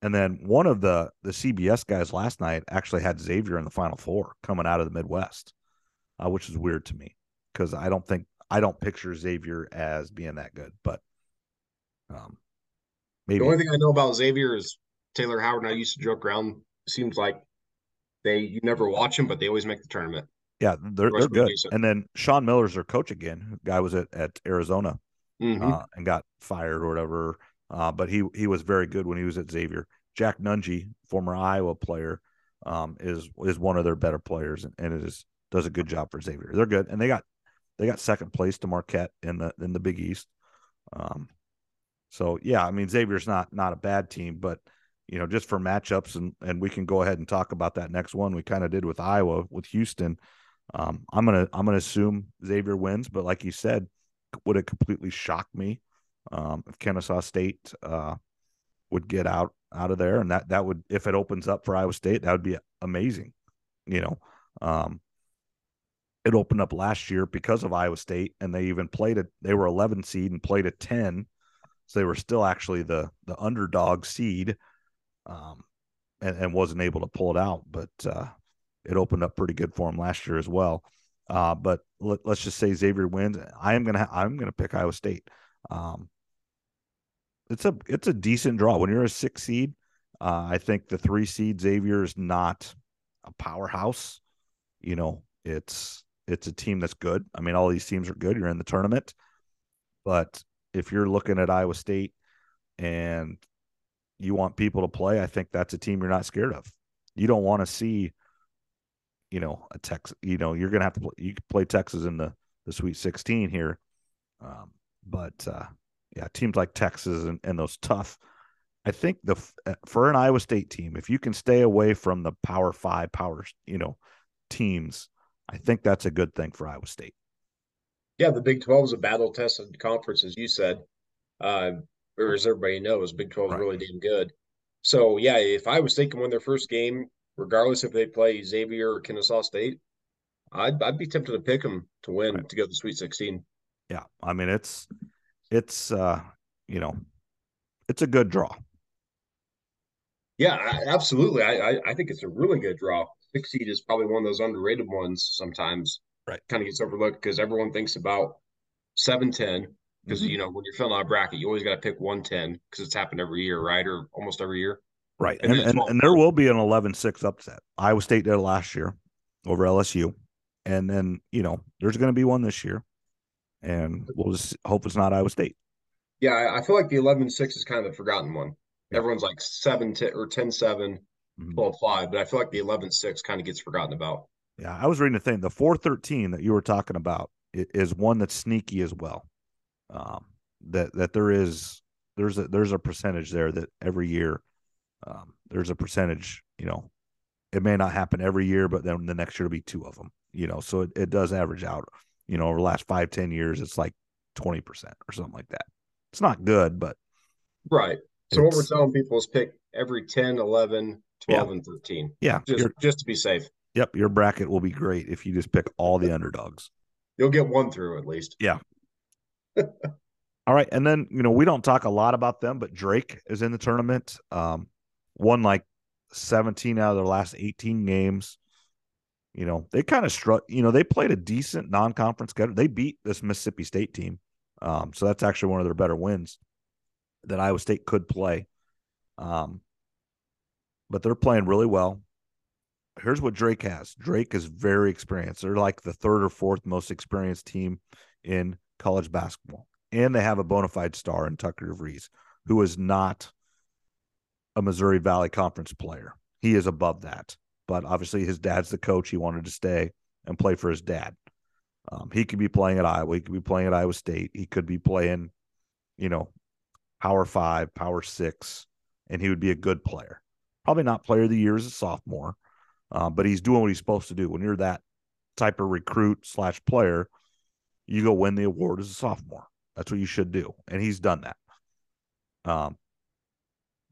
B: And then one of the the CBS guys last night actually had Xavier in the Final Four coming out of the Midwest, uh, which is weird to me because I don't think I don't picture Xavier as being that good. But um,
C: maybe the only thing I know about Xavier is Taylor Howard and I used to joke around. Seems like they you never watch them, but they always make the tournament.
B: Yeah, they're
C: Rush
B: they're good.
C: decent.
B: And then Sean Miller's their coach again. Guy was at, at Arizona
C: Mhm.
B: uh, and got fired or whatever. Uh, but he he was very good when he was at Xavier. Jack Nunge, former Iowa player, um, is is one of their better players and, and it is does a good job for Xavier. They're good, and they got they got second place to Marquette in the in the Big East. Um, so yeah, I mean Xavier's not not a bad team, but you know just for matchups and and we can go ahead and talk about that next one. We kind of did with Iowa with Houston. Um, I'm gonna I'm gonna assume Xavier wins, but like you said, would it completely shock me um, if Kennesaw State uh, would get out out of there? And that that would if it opens up for Iowa State, that would be amazing. You know, um, it opened up last year because of Iowa State, and they even played it. They were 11 seed and played a 10, so they were still actually the the underdog seed, um, and, and wasn't able to pull it out. But uh, it opened up pretty good for them last year as well. Uh, but let, us just say Xavier wins. I am gonna I'm gonna pick Iowa State. Um, it's a it's a decent draw when you're a six seed. Uh, I think the three seed Xavier is not a powerhouse. You know, it's it's a team that's good. I mean, all these teams are good. You're in the tournament, but if you're looking at Iowa State and you want people to play, I think that's a team you're not scared of. You don't want to see, you know, a Texas. You know, you're gonna have to play. You play Texas in the the Sweet 16 here, um, but uh, yeah, teams like Texas and, and those tough. I think the for an Iowa State team, if you can stay away from the Power Five, Power you know teams, I think that's a good thing for Iowa State.
C: Yeah, the Big 12 is a battle tested conference, as you said. Uh, or as everybody knows, Big 12 is
B: Right.
C: really damn good. So, yeah, if Iowa State can win their first game, regardless if they play Xavier or Kennesaw State, I'd, I'd be tempted to pick them to win
B: Right.
C: to go to the Sweet 16.
B: Yeah, I mean it's it's uh you know it's a good draw.
C: Yeah, absolutely. I, I I think it's a really good draw. Six seed is probably one of those underrated ones sometimes.
B: Right.
C: Kind of gets overlooked because everyone thinks about 7-10. Because
B: Mhm.
C: you know, when you're filling out a bracket, you always got to pick 110 because it's happened every year, right? Or almost every year.
B: Right.
C: And
B: And and, and there will be an 11-6 upset. Iowa State did it last year over LSU. And then, you know, there's going to be one this year. And we'll just hope it's not Iowa State.
C: Yeah, I, feel like the 11-6 is kind of the forgotten one.
B: Yeah.
C: Everyone's like 7 10 or 10-7,
B: Mhm.
C: 12-5, but I feel like the 11-6 kind of gets forgotten about.
B: Yeah, I was reading the thing. The 413 that you were talking about is one that's sneaky as well. Um, that that there is there's a there's a percentage there that every year um, there's a percentage. You know, it may not happen every year, but then the next year will be two of them. You know, so it, it does average out. You know, over the last five ten years, it's like twenty percent or something like that. It's not good, but
C: Right. So what we're telling people is pick every 10, 11, 12, and 13.
B: yeah,
C: Just
B: your,
C: just to be safe.
B: yep, your bracket will be great if you just pick all the underdogs.
C: You'll get one through at least. Yeah.
B: All right, and then you know we don't talk a lot about them, but Drake is in the tournament. Um, won like seventeen out of their last eighteen games. You know they kind of struck. You know they played a decent non-conference schedule. They beat this Mississippi State team, um, so that's actually one of their better wins that Iowa State could play. Um, but they're playing really well. Here's what Drake has. Drake is very experienced. They're like the third or fourth most experienced team in college basketball and they have a bona fide star in Tucker DeVries, who is not a Missouri Valley Conference player. He is above that, but obviously his dad's the coach. He wanted to stay and play for his dad. Um, he could be playing at Iowa. He could be playing at Iowa State. He could be playing, you know, Power Five, Power Six, and he would be a good player. Probably not Player of the Year as a sophomore, uh, but he's doing what he's supposed to do. When you're that type of recruit slash player, you go win the award as a sophomore. That's what you should do. And he's done that. Um,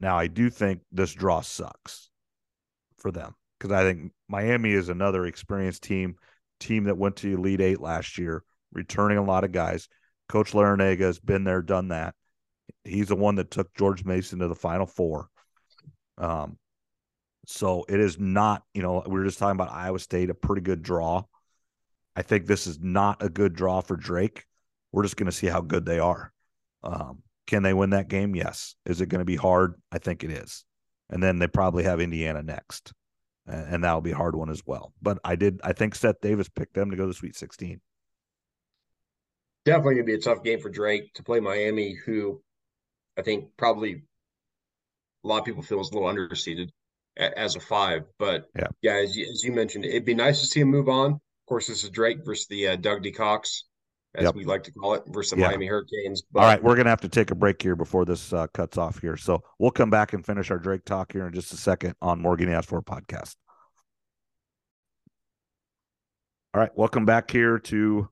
B: now, I do think this draw sucks for them because I think Miami is another experienced team, team that went to Elite Eight last year, returning a lot of guys. Coach Larranaga has been there, done that. He's the one that took George Mason to the Final Four. Um, so it is not, you know, we were just talking about Iowa State, a pretty good draw. I think this is not a good draw for Drake. We're just going to see how good they are. Um, can they win that game? Yes. Is it going to be hard? I think it is. And then they probably have Indiana next. And, that'll be a hard one as well. But I did, I think Seth Davis picked them to go to the Sweet 16.
C: Definitely gonna be a tough game for Drake to play Miami, who I think probably a lot of people feel is a little underseeded as a five. But
B: yeah,
C: yeah, as you, as you mentioned, it'd be nice to see him move on. Of course, this is Drake versus the uh, Doug D. Cox, as yep. we like to call it, versus the yeah. Miami Hurricanes.
B: But... All right, we're gonna have to take a break here before this uh, cuts off here. So we'll come back and finish our Drake talk here in just a second on Morgan Asked For podcast. All right, welcome back here to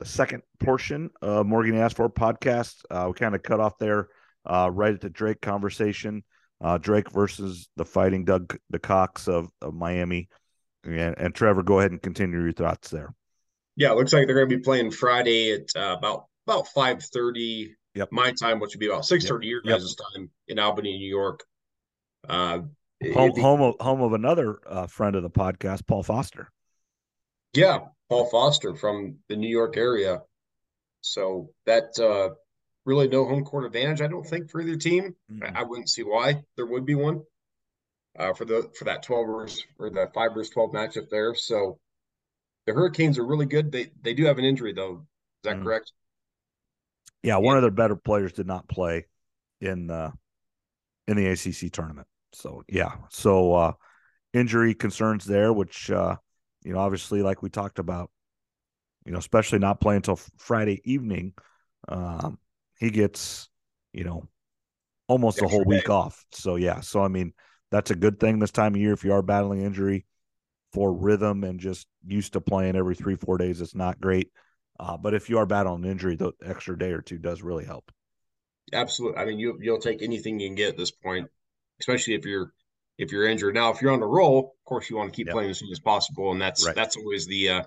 B: the second portion of Morgan Asked For podcast. Uh, we kind of cut off there uh, right at the Drake conversation. Uh, Drake versus the fighting Doug the Cox of, of Miami. And, and Trevor, go ahead and continue your thoughts there.
C: Yeah, it looks like they're going to be playing Friday at uh, about about five thirty
B: yep.
C: my time, which would be about six thirty yep. your guys' yep. time in Albany, New York. Uh,
B: home, be, home of home of another uh, friend of the podcast, Paul Foster.
C: Yeah, Paul Foster from the New York area. So that uh, really no home court advantage, I don't think, for either team. Mm-hmm. I, I, wouldn't see why there would be one uh, for the for that twelve or the five versus twelve matchup there. So the Hurricanes are really good. They they do have an injury though. Is that mm-hmm. correct?
B: Yeah, one of their better players did not play in uh, in the ACC tournament. So yeah, so uh, injury concerns there, which uh, you know obviously like we talked about, you know especially not playing until Friday evening. Um, he gets, you know, almost a whole week off. So yeah, so I mean, that's a good thing this time of year if you are battling injury for rhythm and just used to playing every three four days. It's not great, uh, but if you are battling an injury, the extra day or two does really help.
C: Absolutely. I mean, you you'll take anything you can get at this point, especially if you're if you're injured. Now, if you're on a roll, of course, you want to keep yep. playing as soon as possible, and that's right. that's always the uh,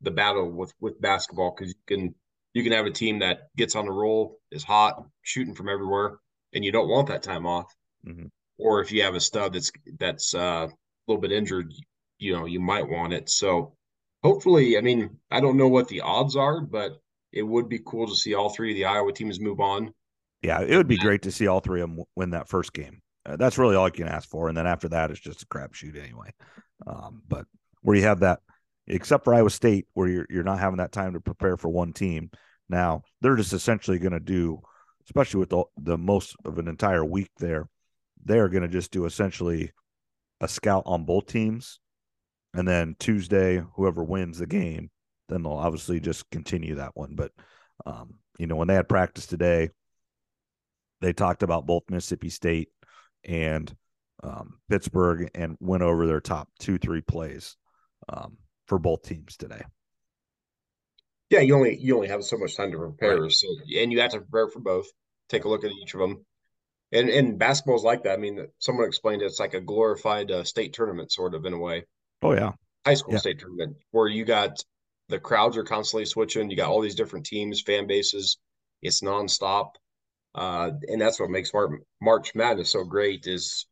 C: the battle with with basketball because you can you can have a team that gets on the roll, is hot, shooting from everywhere, and you don't want that time off. Mm-hmm. Or if you have a stud that's that's uh, a little bit injured, you know, you might want it. So hopefully, I mean, I don't know what the odds are, but it would be cool to see all three of the Iowa teams move on.
B: Yeah, it would be great to see all three of them win that first game. Uh, that's really all you can ask for, and then after that, it's just a crapshoot anyway. Um, but where you have that except for Iowa State, where you're you're not having that time to prepare for one team. Now they're just essentially going to do, especially with the the most of an entire week there, they're going to just do essentially a scout on both teams, and then Tuesday, whoever wins the game, then they'll obviously just continue that one. But um, you know, when they had practice today, they talked about both Mississippi State and um, Pittsburgh and went over their top two, three plays. Um, for both teams today.
C: Yeah, you only you only have so much time to prepare, right. so and you have to prepare for both. Take a look at each of them, and and basketball is like that. I mean, someone explained it, it's like a glorified uh, state tournament, sort of in a way.
B: Oh yeah,
C: high school
B: yeah.
C: state tournament where you got the crowds are constantly switching. You got all these different teams, fan bases. It's nonstop, uh, and that's what makes March, March Madness so great. Is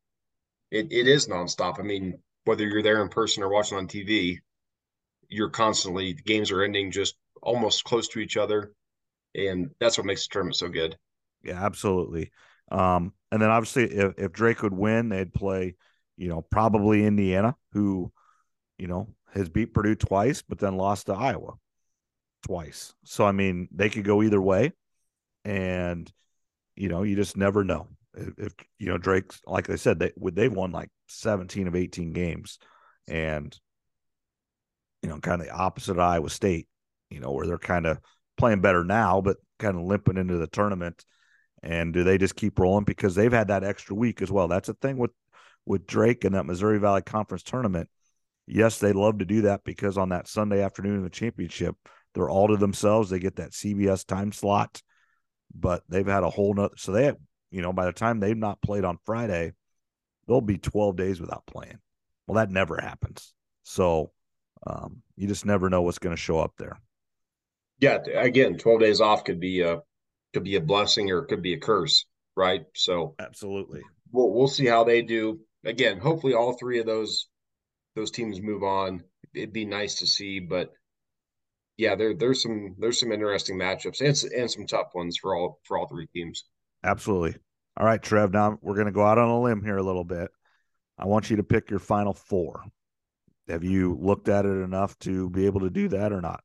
C: it, it is nonstop. I mean, whether you're there in person or watching on TV, you're constantly the games are ending just almost close to each other, and that's what makes the tournament so good.
B: Yeah, absolutely. Um, and then obviously, if, if Drake would win, they'd play, you know, probably Indiana, who, you know, has beat Purdue twice, but then lost to Iowa twice. So I mean, they could go either way, and you know, you just never know. If, if you know Drake's, like I said, they would they've won like seventeen of eighteen games, and you know, kind of the opposite of Iowa State, you know, where they're kind of playing better now, but kind of limping into the tournament. And do they just keep rolling because they've had that extra week as well? That's the thing with with Drake and that Missouri Valley Conference tournament. Yes, they love to do that because on that Sunday afternoon in the championship, they're all to themselves. They get that CBS time slot, but they've had a whole nother. So they, you know, by the time they've not played on Friday, they'll be 12 days without playing. Well, that never happens. So um, you just never know what's going to show up there.
C: Yeah, again, twelve days off could be a could be a blessing or it could be a curse, right? So
B: absolutely,
C: we'll we'll see how they do. Again, hopefully, all three of those those teams move on. It'd be nice to see, but yeah, there there's some there's some interesting matchups and and some tough ones for all for all three teams.
B: Absolutely. All right, Trev. Now we're going to go out on a limb here a little bit. I want you to pick your final four. Have you looked at it enough to be able to do that or not?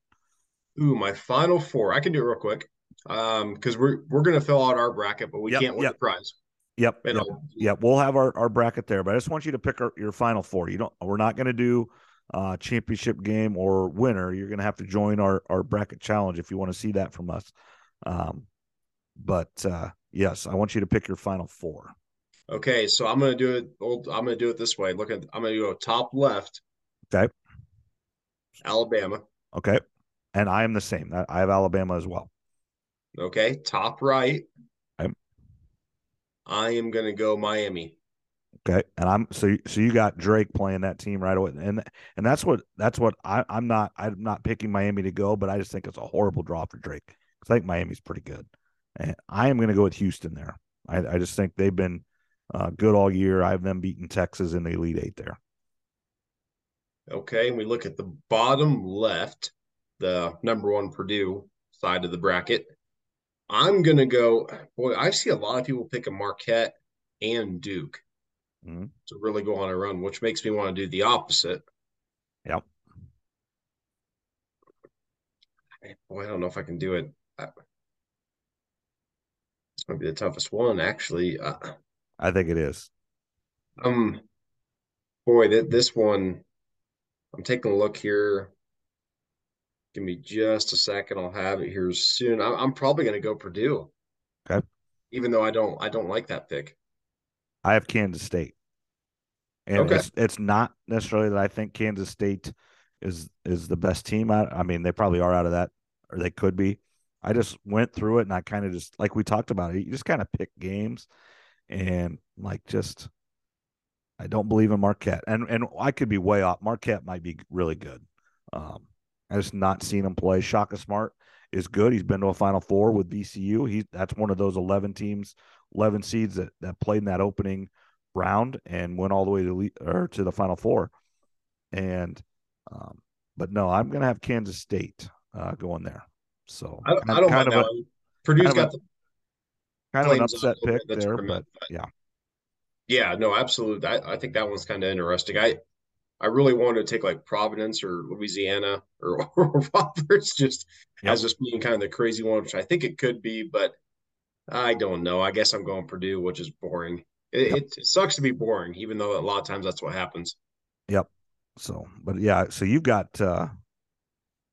C: Ooh, my final four. I can do it real quick. Um, because we're we're gonna fill out our bracket, but we
B: Yep,
C: can't win
B: yep.
C: the prize.
B: Yep. Yep.
C: know,
B: we'll have our, our bracket there, but I just want you to pick our, your final four. You don't. We're not going to do uh, championship game or winner. You're going to have to join our our bracket challenge if you want to see that from us. Um, but uh, yes, I want you to pick your final four.
C: Okay, so I'm gonna do it. Old, I'm gonna do it this way. Look at. I'm gonna go top left.
B: Okay.
C: Alabama.
B: Okay, and I am the same. I have Alabama as well.
C: Okay, top right. I am gonna go Miami.
B: Okay, and I'm so so you got Drake playing that team right away, and and that's what that's what I I'm not I'm not picking Miami to go, but I just think it's a horrible draw for Drake because I think Miami's pretty good, and I am going to go with Houston there. I I just think they've been uh, good all year. I have them beating Texas in the Elite Eight there.
C: Okay, and we look at the bottom left, the number one Purdue side of the bracket. I'm gonna go. Boy, I see a lot of people picking Marquette and Duke
B: Mhm.
C: to really go on a run, which makes me want to do the opposite.
B: Yep.
C: Boy, I don't know if I can do it. This might be the toughest one, actually. Uh,
B: I think it is.
C: um, boy, that this one. I'm taking a look here. Give me just a second. I'll have it here soon. I'm, I'm probably going to go Purdue.
B: Okay.
C: Even though I don't, I don't like that pick.
B: I have Kansas State, and
C: Okay.
B: it's it's not necessarily that I think Kansas State is is the best team. Out, I mean, they probably are out of that, or they could be. I just went through it, and I kind of just like we talked about it. You just kind of pick games, and like just I don't believe in Marquette, and and I could be way off. Marquette might be really good. Um, I just not seen him play. Shaka Smart is good. He's been to a Final Four with VCU. He that's one of those eleven teams, eleven seeds that that played in that opening round and went all the way to or to the Final Four. And um, but no, I'm gonna have Kansas State uh, going there. So
C: I, I don't
B: kind of a.
C: Purdue's
B: kind of a-
C: got the
B: kind of an upset pick there,
C: tournament,
B: but yeah,
C: yeah, no, absolutely. I, I think that one's kind of interesting. I I really wanted to take like Providence or Louisiana or, or Roberts just
B: Yep.
C: as just being kind of the crazy one, which I think it could be, but I don't know. I guess I'm going Purdue, which is boring. It,
B: Yep.
C: it, it sucks to be boring, even though a lot of times that's what happens. Yep.
B: So, but yeah, so you've got uh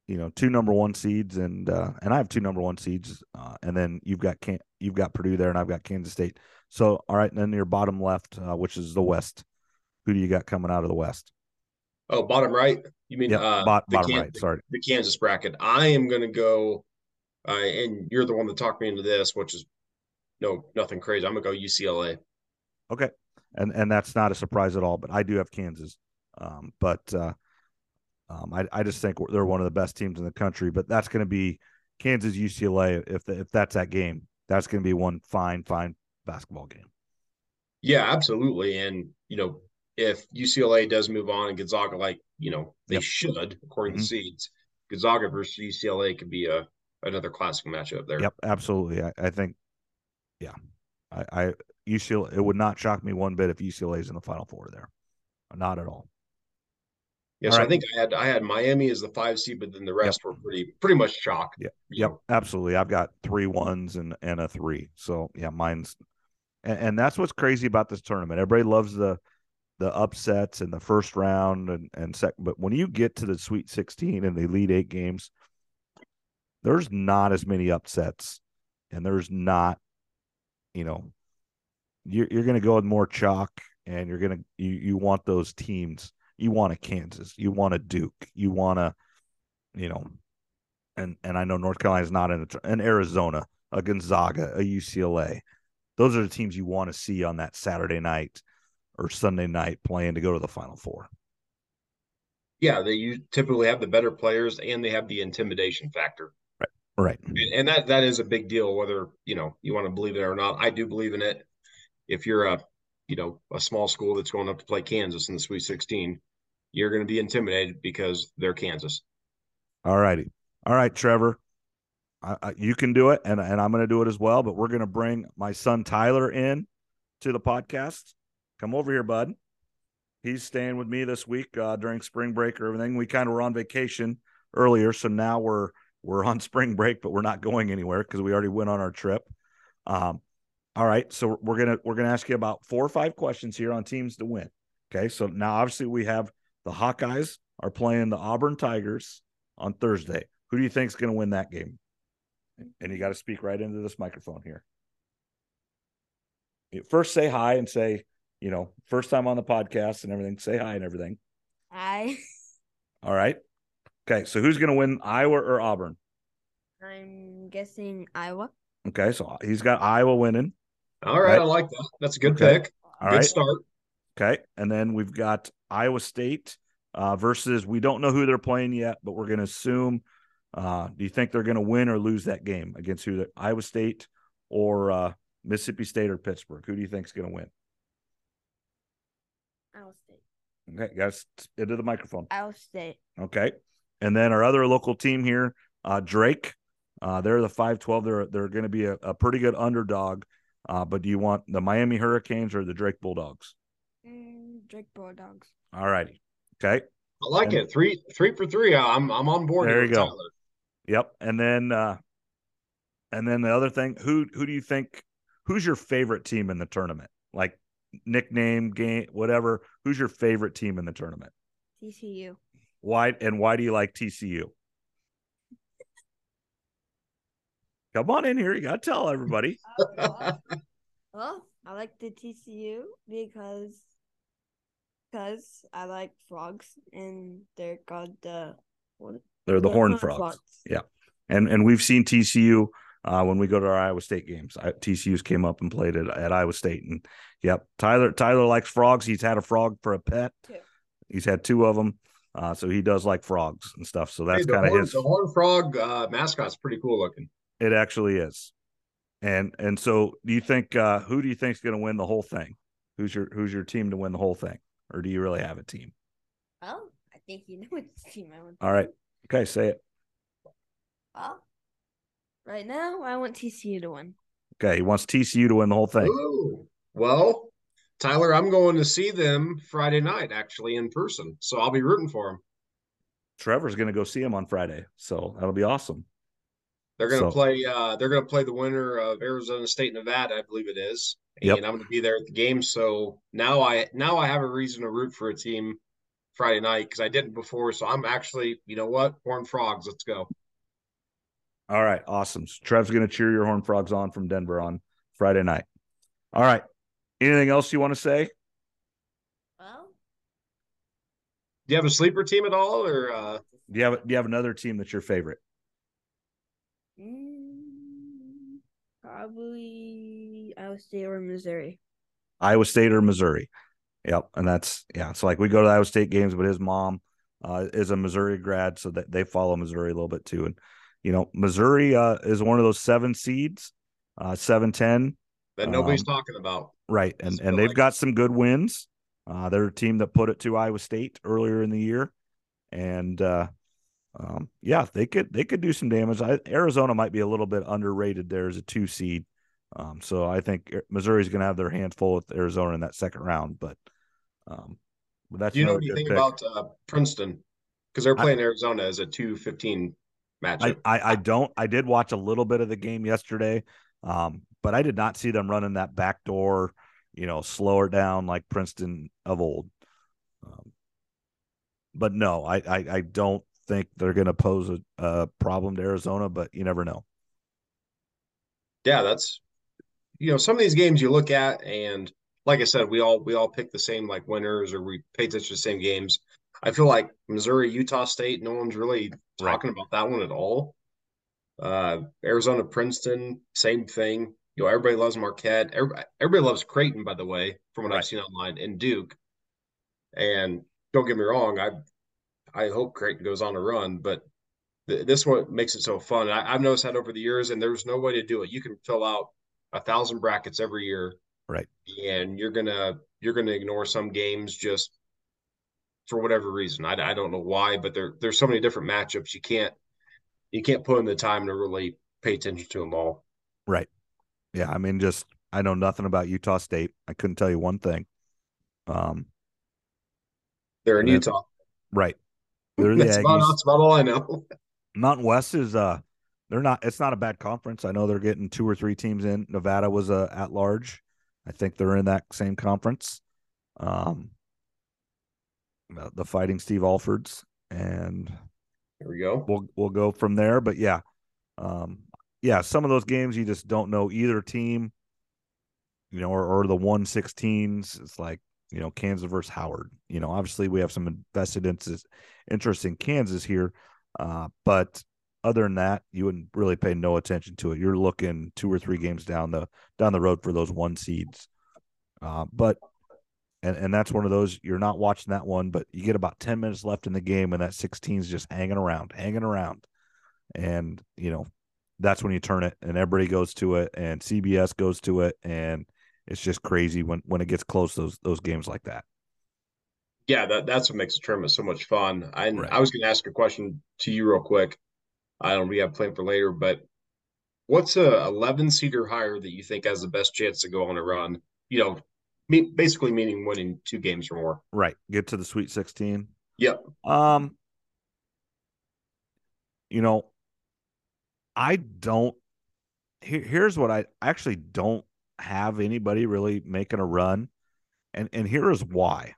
B: you know two number one seeds and uh and I have two number one seeds uh and then you've got can you've got Purdue there and I've got Kansas State. So, all right, and then your bottom left, uh, which is the West. Who do you got coming out of the West?
C: Oh, bottom right? You mean
B: Yeah,
C: uh,
B: bot,
C: the
B: bottom right. Sorry.
C: the Kansas bracket. I am going to go, uh, and you're the one that talked me into this, which is no nothing crazy. I'm going to go UCLA.
B: Okay, and and that's not a surprise at all. But I do have Kansas. Um, but uh, um, I I just think they're one of the best teams in the country. But that's going to be Kansas UCLA. If the, if that's that game, that's going to be one fine fine basketball game.
C: Yeah, absolutely. And you know, if UCLA does move on and Gonzaga, like you know, they
B: Yep.
C: should according
B: Mhm.
C: to seeds, Gonzaga versus UCLA could be a another classic matchup there.
B: Yep, absolutely. I, I think, yeah, I, I UCLA. It would not shock me one bit if UCLA is in the Final Four there, not at all.
C: Yeah,
B: All
C: so I think I had I had Miami as the five seed, but then the rest were pretty pretty much chalk.
B: Yep. Yep,
C: know.
B: absolutely. I've got three ones and and a three. So yeah, mine's and, and that's what's crazy about this tournament. Everybody loves the the upsets in the first round and and second, but when you get to the Sweet 16 and the Elite Eight games, there's not as many upsets, and there's not, you know, you're you're going to go with more chalk, and you're going to you you want those teams. You want a Kansas, you want a Duke, you want a, you know, and and I know North Carolina's not in the an Arizona, a Gonzaga, a UCLA. Those are the teams you want to see on that Saturday night or Sunday night playing to go to the Final Four.
C: Yeah, they you typically have the better players and they have the intimidation factor.
B: Right.
C: And, and that that is a big deal, whether you know you want to believe it or not. I do believe in it. If you're a you know a small school that's going up to play Kansas in the Sweet 16, you're going to be intimidated because they're Kansas.
B: All righty. All right, Trevor. I, I, you can do it, and and I'm going to do it as well. But we're going to bring my son Tyler in to the podcast. Come over here, bud. He's staying with me this week uh, during spring break or everything. We kind of were on vacation earlier, so now we're we're on spring break, but we're not going anywhere because we already went on our trip. Um, all right, so we're gonna we're gonna ask you about four or five questions here on teams to win. Okay, so now obviously we have the Hawkeyes are playing the Auburn Tigers on Thursday. Who do you think is going to win that game? And you got to speak right into this microphone here. First, say hi and say, you know, first time on the podcast and everything. Say hi and everything.
D: Hi.
B: All right. Okay, so who's going to win, Iowa or Auburn?
D: I'm guessing Iowa.
B: Okay, so he's got Iowa winning.
C: All right,
B: Right.
C: I like that. That's a good
B: Okay.
C: pick.
B: All
C: good
B: right.
C: start.
B: Okay. And then we've got Iowa State uh, versus we don't know who they're playing yet, but we're going to assume. Uh, do you think they're going to win or lose that game against who? The, Iowa State or uh, Mississippi State or Pittsburgh? Who do you think is going to win?
D: Iowa State.
B: Okay, guys, into the microphone.
D: Iowa State.
B: Okay. And then our other local team here, uh, Drake. Uh, they're the 512. They're they're going to be a, a pretty good underdog. Uh, but do you want the Miami Hurricanes or the Drake Bulldogs?
D: Mm, Drake Bulldogs.
B: All righty. Okay.
C: I like
B: And-
C: it. Three three for three. I'm I'm on board.
B: There you go.
C: Tyler.
B: Yep. And then uh and then the other thing, who who do you think who's your favorite team in the tournament? Like nickname, game, whatever. Who's your favorite team in the tournament?
D: TCU.
B: Why and why do you like TCU? Come on in here. You gotta tell everybody.
D: Oh, well, I like the TCU because because I like frogs and they're called the what?
B: They're the horn
D: horned
B: frogs. Yeah. And and we've seen TCU uh, when we go to our Iowa State games. I, TCU's came up and played at, at Iowa State, and yep, Tyler Tyler likes frogs. He's had a frog for a pet.
D: Two.
B: He's had two of them, uh, so he does like frogs and stuff. So that's
C: Hey,
B: kind of
C: horn-
B: his.
C: The horn frog uh, mascot's pretty cool looking.
B: It actually is. And and so, do you think uh, who do you think's going to win the whole thing? Who's your who's your team to win the whole thing, or do you really have a team?
D: Well, I think you know which team I want.
B: All right, okay, say it.
D: Well, right now I want TCU to win.
B: Okay, he wants TCU to win the whole thing.
C: Ooh. Well, Tyler, I'm going to see them Friday night actually in person, so I'll be rooting for them.
B: Trevor's going to go see him on Friday, so that'll be awesome.
C: They're going to
B: So-
C: play. Uh, they're going to play the winner of Arizona State, Nevada, I believe it is. And
B: Yep.
C: I'm going to be there at the game. So now I now I have a reason to root for a team Friday night because I didn't before. So I'm actually, you know what, Horn Frogs, let's go.
B: All right, awesome. So Trev's going to cheer your Horn Frogs on from Denver on Friday night. All right. Anything else you want to say?
D: Well,
C: Do you have a sleeper team at all, or uh,
B: Do you have do you have another team that's your favorite?
D: mm, probably Iowa State or Missouri.
B: Iowa State or Missouri? Yep, and that's yeah. It's like we go to Iowa State games, but his mom uh, is a Missouri grad, so that they follow Missouri a little bit too. And you know, Missouri uh, is one of those seven seeds, uh, seven ten,
C: that nobody's
B: Um,
C: talking about?
B: right? And and they've
C: like-
B: got some good wins. Uh, they're a team that put it to Iowa State earlier in the year, and uh, um, yeah, they could they could do some damage. I, Arizona might be a little bit underrated there as a two seed, um, so I think Missouri's going to have their hands full with Arizona in that second round. But, um, but that's
C: Do you know
B: good
C: anything
B: pick.
C: about uh, Princeton? Because they're
B: I-
C: playing Arizona as a two fifteen
B: I,
C: matchup.
B: I I don't. I did watch a little bit of the game yesterday, um, but I did not see them running that back door. You know, slower down like Princeton of old. Um, but no, I, I I don't think they're going to pose a, a problem to Arizona. But you never know.
C: yeah, that's you know some of these games you look at and like I said, we all we all pick the same like winners or we pay attention to the same games. I feel like Missouri, Utah State, no one's really
B: Right.
C: talking about that one at all. Uh, Arizona, Princeton, same thing. You know, everybody loves Marquette. Everybody, everybody loves Creighton, by the way, from what
B: Right.
C: I've seen online, and Duke. And don't get me wrong, I I hope Creighton goes on a run, but th- this one makes it so fun. I, I've noticed that over the years, and there's no way to do it. You can fill out a thousand brackets every year,
B: Right.
C: And you're gonna you're gonna ignore some games just for whatever reason. I, I don't know why, but there there's so many different matchups you can't you can't put in the time to really pay attention to them all.
B: Right. Yeah. I mean, just I know nothing about Utah State. I couldn't tell you one thing. Um,
C: They're in
B: then-
C: Utah.
B: Right. They're the
C: That's about,
B: Aggies.
C: that's about all I know.
B: Mountain West is uh they're not it's not a bad conference. I know they're getting two or three teams in. Nevada was uh, at large. I think they're in that same conference. Um the fighting Steve Alfords and
C: there we go.
B: we'll we'll go from there. But yeah, um, yeah, some of those games you just don't know either team, you know, or, or the one sixteens. It's like you know Kansas versus Howard. You know, obviously we have some invested interest interest in Kansas here, uh, but other than that, you wouldn't really pay no attention to it. You're looking two or three games down the down the road for those one seeds. Uh, but and and that's one of those you're not watching that one, but you get about ten minutes left in the game, and that 16 is just hanging around, hanging around, and you know that's when you turn it, and everybody goes to it, and CBS goes to it, and it's just crazy when when it gets close those those games like that.
C: Yeah, that, that's what makes the tournament so much fun. I
B: Right.
C: I was going to ask a question to you real quick. I don't we have planned for later, but what's a 11 seater higher that you think has the best chance to go on a run? You know, basically meaning winning two games or more.
B: Right, get to the Sweet 16.
C: Yep.
B: Um, you know, I don't. Here, here's what I actually don't have anybody really making a run, and and here is why.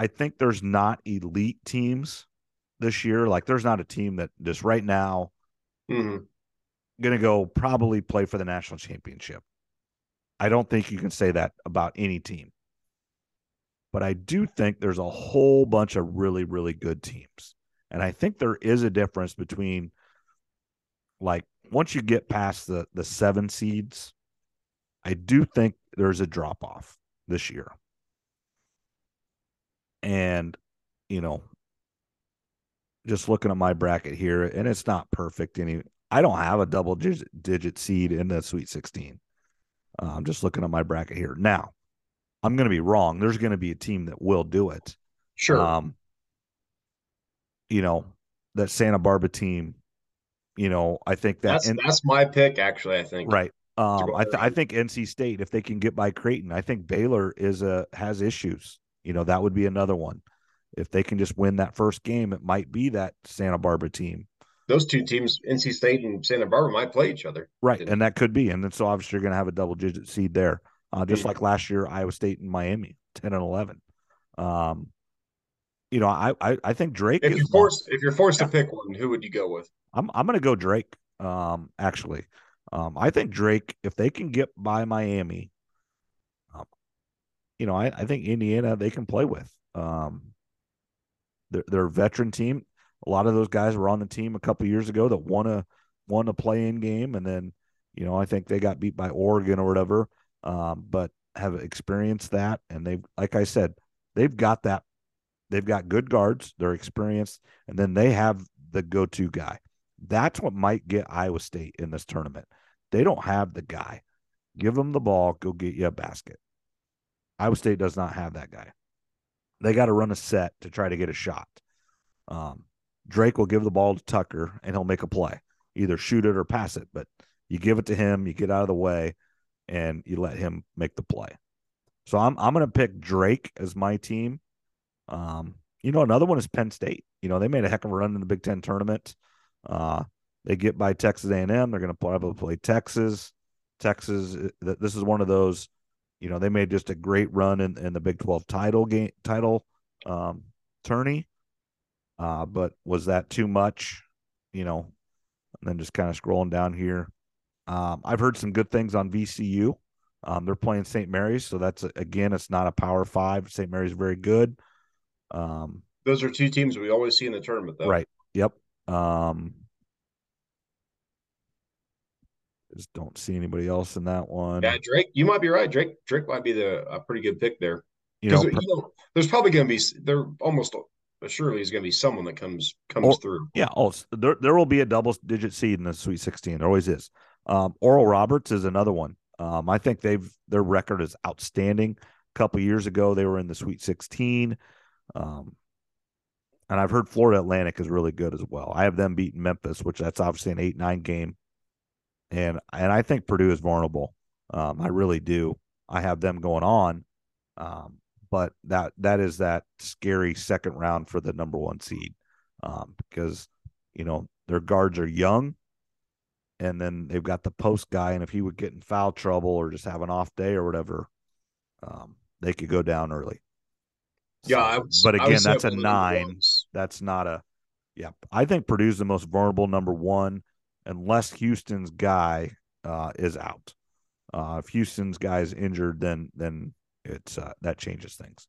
B: I think there's not elite teams this year. Like there's not a team that just right now
C: hmm
B: going to go probably play for the national championship. I don't think you can say that about any team. But I do think there's a whole bunch of really, really good teams. And I think there is a difference between like once you get past the the seven seeds, I do think there's a drop off this year. And, you know, just looking at my bracket here, and it's not perfect any I don't have a double digit, digit seed in the Sweet 16. Uh, I'm just looking at my bracket here. Now, I'm going to be wrong. There's going to be a team that will do it.
C: Sure.
B: Um, you know, that Santa Barbara team, you know, I think that,
C: that's
B: and,
C: that's my pick, actually. I think.
B: right. Um, I, th- I think NC State, if they can get by Creighton, I think Baylor is a, has issues. You know, that would be another one. If they can just win that first game, it might be that Santa Barbara team.
C: Those two teams, NC State and Santa Barbara, might play each other.
B: Right, and that could be, and then so obviously you're going to have a double digit seed there, uh, just
C: Mhm.
B: like last year, Iowa State and Miami, ten and eleven. Um, you know, I I, I think Drake
C: If
B: is.
C: you're
B: one-
C: forced, if you're forced
B: Yeah.
C: to pick one, who would you go with?
B: I'm I'm going to go Drake. Um, actually, um, I think Drake, if they can get by Miami, um, you know, I I think Indiana they can play with. Um, they're, they're a veteran team. A lot of those guys were on the team a couple years ago that won a won a play in game, and then you know I think they got beat by Oregon or whatever. Um, but have experienced that, and they've like I said, they've got that. They've got good guards. They're experienced, and then they have the go-to guy. That's what might get Iowa State in this tournament. They don't have the guy. Give them the ball, go get you a basket. Iowa State does not have that guy. They got to run a set to try to get a shot. Um, Drake will give the ball to Tucker and he'll make a play, either shoot it or pass it. But you give it to him, you get out of the way, and you let him make the play. So I'm I'm going to pick Drake as my team. Um, you know, another one is Penn State. You know, they made a heck of a run in the Big Ten tournament. Uh, they get by Texas A&M. They're going to probably play Texas. Texas. uh, This is one of those. You know, they made just a great run in, in the Big Twelve title game title um, tourney. Uh, but was that too much? You know, and then just kind of scrolling down here. Um, I've heard some good things on VCU. Um, they're playing St. Mary's, so that's again, it's not a Power Five. St. Mary's very good. Um,
C: Those are two teams we always see in the tournament, though.
B: Right. Yep. Um just don't see anybody else in that one.
C: Yeah, Drake, you might be right. Drake, Drake might be the a pretty good pick there.
B: you know,
C: Because you know, there's probably going to be they're almost surely is going to be someone that comes comes
B: Or-
C: through.
B: yeah, oh, there there will be a double digit seed in the Sweet 16. There always is. Um Oral Roberts is another one. Um I think they've their record is outstanding. A couple years ago they were in the Sweet 16. Um and I've heard Florida Atlantic is really good as well. I have them beating Memphis, which that's obviously an 8-9 game. And and I think Purdue is vulnerable. Um, I really do. I have them going on. Um, but that that is that scary second round for the number one seed um, because you know their guards are young and then they've got the post guy and if he would get in foul trouble or just have an off day or whatever um, they could go down early.
C: Yeah,
B: So-
C: I would,
B: but again that's a
C: one of the number
B: nine that's not a yeah i think purdue's the most vulnerable number one unless houston's guy uh, is out. Uh, if houston's guy is injured then then it's uh, that changes things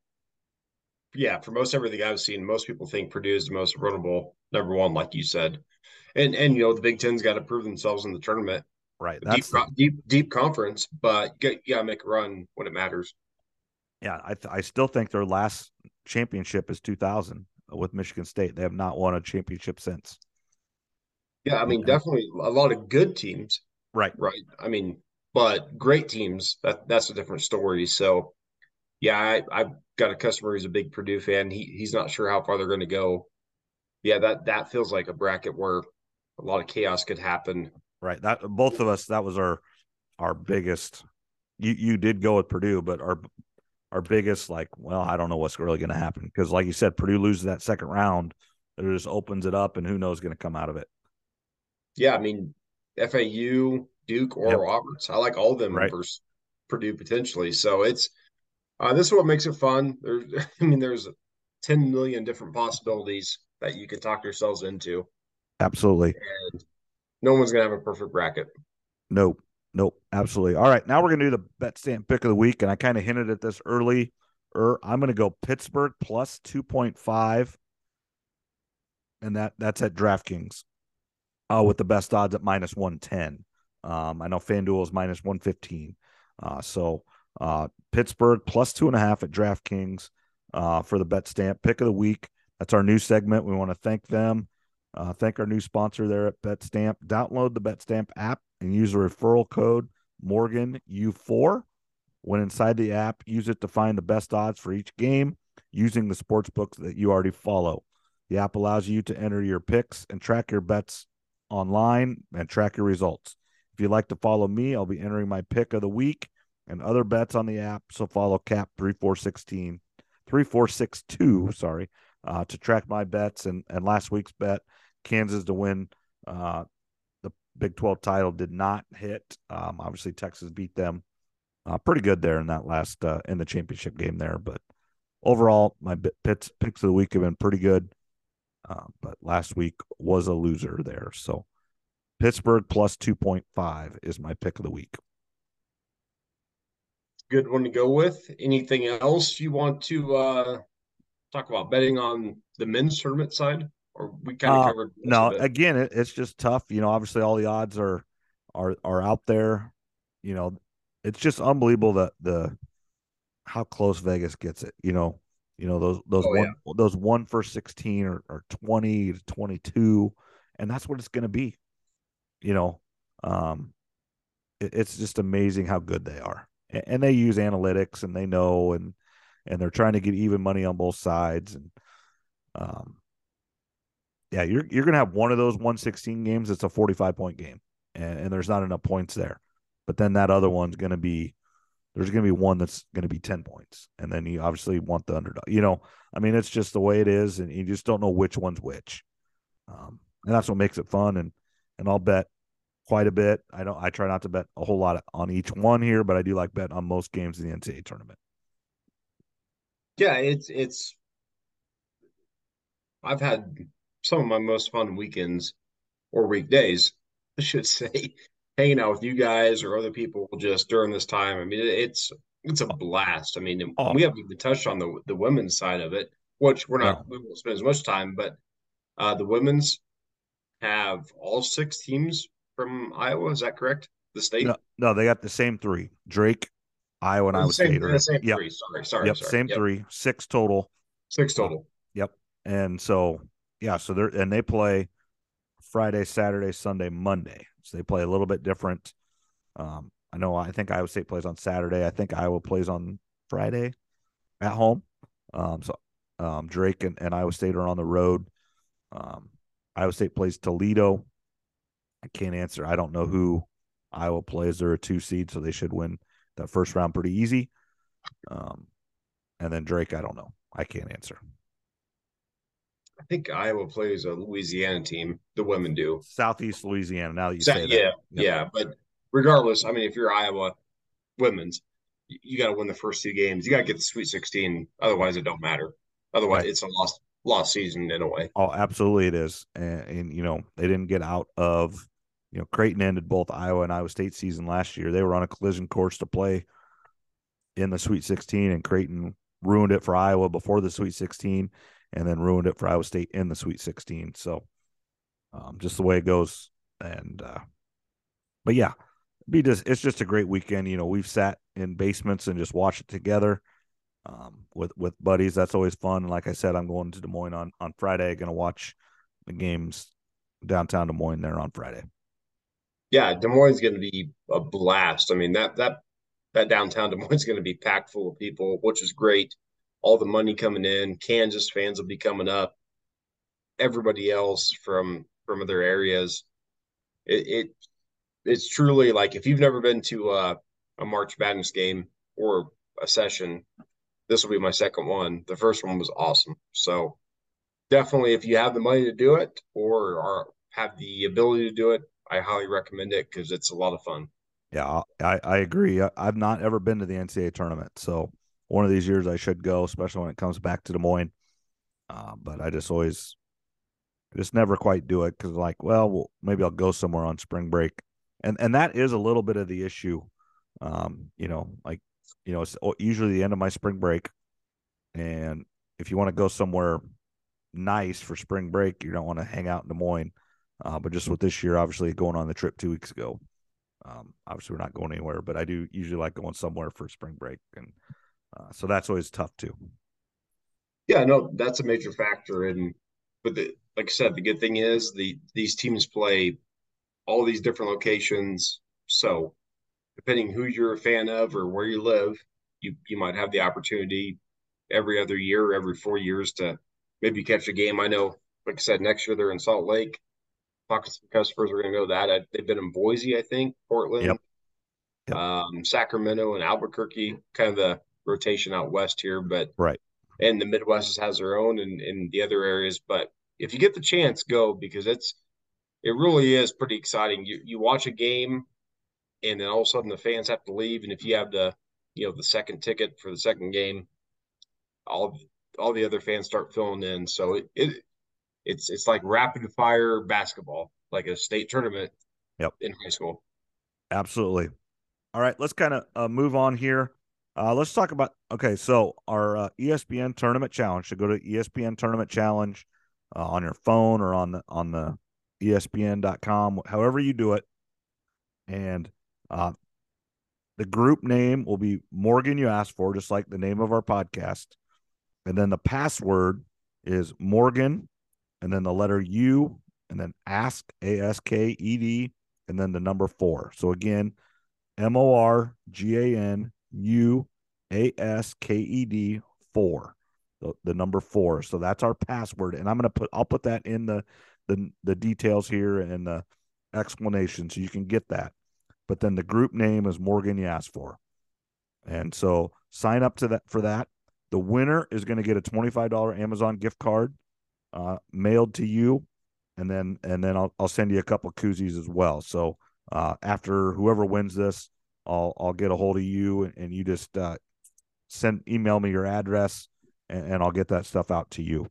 C: Yeah, for most everything I've seen, most people think Purdue is the most vulnerable number one, like you said. And and you know the Big Ten's got to prove themselves in the tournament,
B: right
C: deep
B: the-
C: deep deep conference, but you got, you got to make a run when it matters.
B: Yeah, I th- I still think their last championship is 2000 with Michigan State. They have not won a championship since.
C: Yeah, I mean
B: Okay.
C: definitely a lot of good teams,
B: Right.
C: right? I mean, but great teams that that's a different story. So, yeah, I I've got a customer who's a big Purdue fan. He he's not sure how far they're going to go. Yeah, that that feels like a bracket where a lot of chaos could happen.
B: Right. That both of us that was our our biggest you you did go with Purdue, but our our biggest like, well, I don't know what's really going to happen because like you said Purdue loses that second round, it just opens it up and who knows going to come out of it.
C: Yeah, I mean, FAU, Duke, or
B: Yep.
C: Roberts. I like all of them
B: Right.
C: versus Purdue potentially. So it's uh, this is what makes it fun. There's, I mean, there's 10 million different possibilities that you can talk yourselves into.
B: Absolutely.
C: And no one's gonna have a perfect bracket.
B: Nope. Nope. Absolutely. All right. Now we're going to do the bet stamp pick of the week. And I kind of hinted at this early. Or I'm going to go Pittsburgh plus 2.5. And that that's at DraftKings uh, with the best odds at minus 110. Um, I know FanDuel is minus 115. Uh, so uh, Pittsburgh plus two and a half at DraftKings uh, for the bet stamp pick of the week. That's our new segment. We want to thank them. Uh, thank our new sponsor there at BetStamp. Download the BetStamp app and use the referral code Morgan U4. When inside the app, use it to find the best odds for each game using the sports books that you already follow. The app allows you to enter your picks and track your bets online and track your results. If you'd like to follow me, I'll be entering my pick of the week and other bets on the app. So follow Cap 3416, 3462, sorry, uh, to track my bets and, and last week's bet, Kansas to win uh, the Big 12 title did not hit. Um, obviously, Texas beat them uh, pretty good there in that last uh, in the championship game there. But overall, my picks picks of the week have been pretty good. Uh, but last week was a loser there. So Pittsburgh plus 2.5 is my pick of the week.
C: Good one to go with. Anything else you want to uh talk about betting on the men's tournament side? Or we kind of
B: Uh,
C: covered
B: No, again, it, it's just tough. You know, obviously all the odds are are are out there. You know, it's just unbelievable that the how close Vegas gets it. You know, you know those those
C: Oh,
B: one those one for sixteen or, or twenty to twenty two, and that's what it's going to be. You know, um, it, it's just amazing how good they are, and, they use analytics and they know and and they're trying to get even money on both sides and um yeah, you're you're gonna have one of those 116 games. It's a 45 point game, and, and there's not enough points there. But then that other one's gonna be there's gonna be one that's gonna be 10 points, and then you obviously want the underdog. You know, I mean, it's just the way it is, and you just don't know which one's which. Um, and that's what makes it fun. And and I'll bet quite a bit. I don't. I try not to bet a whole lot on each one here, but I do like bet on most games in the NCAA tournament.
C: Yeah, it's it's I've had some of my most fun weekends or weekdays, I should say, hanging out with you guys or other people just during this time. I mean, it's it's a blast. I mean,
B: Oh.
C: we haven't even touched on the the women's side of it, which we're not
B: No.
C: we won't spend as much time, but uh the women's have all six teams from Iowa, is that correct? The state?
B: No, no, they got the same three: Drake, Iowa, and
C: Oh,
B: Iowa
C: same,
B: State. are
C: the same
B: Yep.
C: three. Sorry, sorry,
B: yep,
C: sorry.
B: same
C: Yep.
B: three, six total.
C: Six total.
B: Yep. And so, yeah, so they're and they play Friday, Saturday, Sunday, Monday. So they play a little bit different. Um, I know I think Iowa State plays on Saturday. I think Iowa plays on Friday at home. Um, so um, Drake and, and Iowa State are on the road. Um, Iowa State plays Toledo. I can't answer. I don't know who Iowa plays. They're a two seed, so they should win that first round pretty easy. Um, and then Drake, I don't know. I can't answer.
C: I think Iowa plays a Louisiana team. The women do.
B: Southeast Louisiana. Now that you
C: Sa-
B: say that,
C: yeah, yeah. But regardless, I mean, if you're Iowa women's, you got to win the first two games. You got to get the Sweet 16. Otherwise, it don't matter. Otherwise,
B: Right.
C: it's a lost lost season in a way.
B: Oh, absolutely, it is. And, and you know they didn't get out of. You know, Creighton ended both Iowa and Iowa State season last year. They were on a collision course to play in the Sweet 16, and Creighton ruined it for Iowa before the Sweet 16, and then ruined it for Iowa State in the Sweet 16. So, um, just the way it goes. And, uh, but yeah, be just it's just a great weekend. You know, we've sat in basements and just watched it together um, with with buddies. That's always fun. Like I said, I'm going to Des Moines on on Friday. Going to watch the games downtown Des Moines there on Friday.
C: Yeah, Des Moines is going to be a blast. I mean that that that downtown Des Moines is going to be packed full of people, which is great. All the money coming in. Kansas fans will be coming up. Everybody else from from other areas. It, it it's truly like if you've never been to a, a March Madness game or a session, this will be my second one. The first one was awesome. So definitely, if you have the money to do it or are have the ability to do it, I highly recommend it because it's a lot of fun.
B: Yeah, I I agree. I, I've not ever been to the NCAA tournament, so one of these years I should go, especially when it comes back to Des Moines. Uh, but I just always, just never quite do it because like, well, well, maybe I'll go somewhere on spring break, and and that is a little bit of the issue. Um, you know, like you know, it's usually the end of my spring break, and if you want to go somewhere nice for spring break, you don't want to hang out in Des Moines. Uh, but just with this year, obviously going on the trip two weeks ago, um, obviously we're not going anywhere. But I do usually like going somewhere for spring break, and uh, so that's always tough too.
C: Yeah, no, that's a major factor. And but the like I said, the good thing is the these teams play all these different locations. So depending who you're a fan of or where you live, you you might have the opportunity every other year or every four years to maybe catch a game. I know, like I said, next year they're in Salt Lake. Talking to some customers are going to go that. I, they've been in Boise, I think, Portland,
B: Yep. Yep.
C: Um, Sacramento, and Albuquerque. Kind of the rotation out west here, but
B: Right.
C: and the Midwest has their own and in the other areas. But if you get the chance, go because it's it really is pretty exciting. You you watch a game, and then all of a sudden the fans have to leave, and if you have the you know the second ticket for the second game, all all the other fans start filling in. So it, it it's it's like rapid fire basketball, like a state tournament.
B: Yep.
C: In high school.
B: Absolutely. All right, let's kind of uh, move on here. Uh, let's talk about okay. So our uh, ESPN tournament challenge. So go to ESPN tournament challenge uh, on your phone or on the on the ESPN.com, however you do it, and uh, the group name will be Morgan. You asked for just like the name of our podcast, and then the password is Morgan, and then the letter U, and then ask A S K E D, and then the number four. So again, M O R G A N U A S K E D four, the, the number four. So that's our password, and I'm gonna put I'll put that in the the the details here and the explanation so you can get that. But then the group name is Morgan you asked for, and so sign up to that for that. The winner is going to get a twenty five dollar Amazon gift card uh, mailed to you, and then and then I'll I'll send you a couple koozies as well. So uh, after whoever wins this, I'll I'll get a hold of you and, and you just uh, send email me your address and, and I'll get that stuff out to you.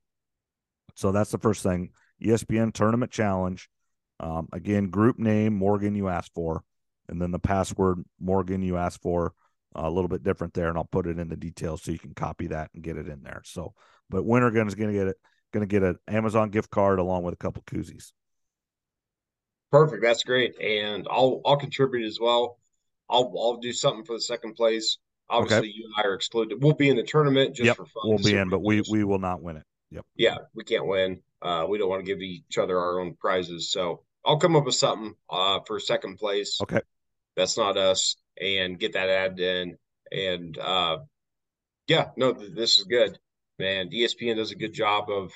B: So that's the first thing. ESPN Tournament Challenge. Um, again, group name Morgan you asked for, and then the password Morgan you asked for. a little bit different there, and I'll put it in the details so you can copy that and get it in there. So, but winner gun is going to get it, going to get an Amazon gift card along with a couple koozies.
C: Perfect. That's great. And I'll I'll contribute as well. I'll I'll do something for the second place. Obviously, you and I are excluded. We'll be in the tournament just
B: Yep,
C: for fun.
B: We'll be in, but we we will not win it. Yep.
C: yeah, we can't win. Uh, we don't want to give each other our own prizes. So I'll come up with something uh for second place.
B: Okay.
C: That's not us, and get that added in. And uh, yeah, no, th- this is good, man. ESPN does a good job of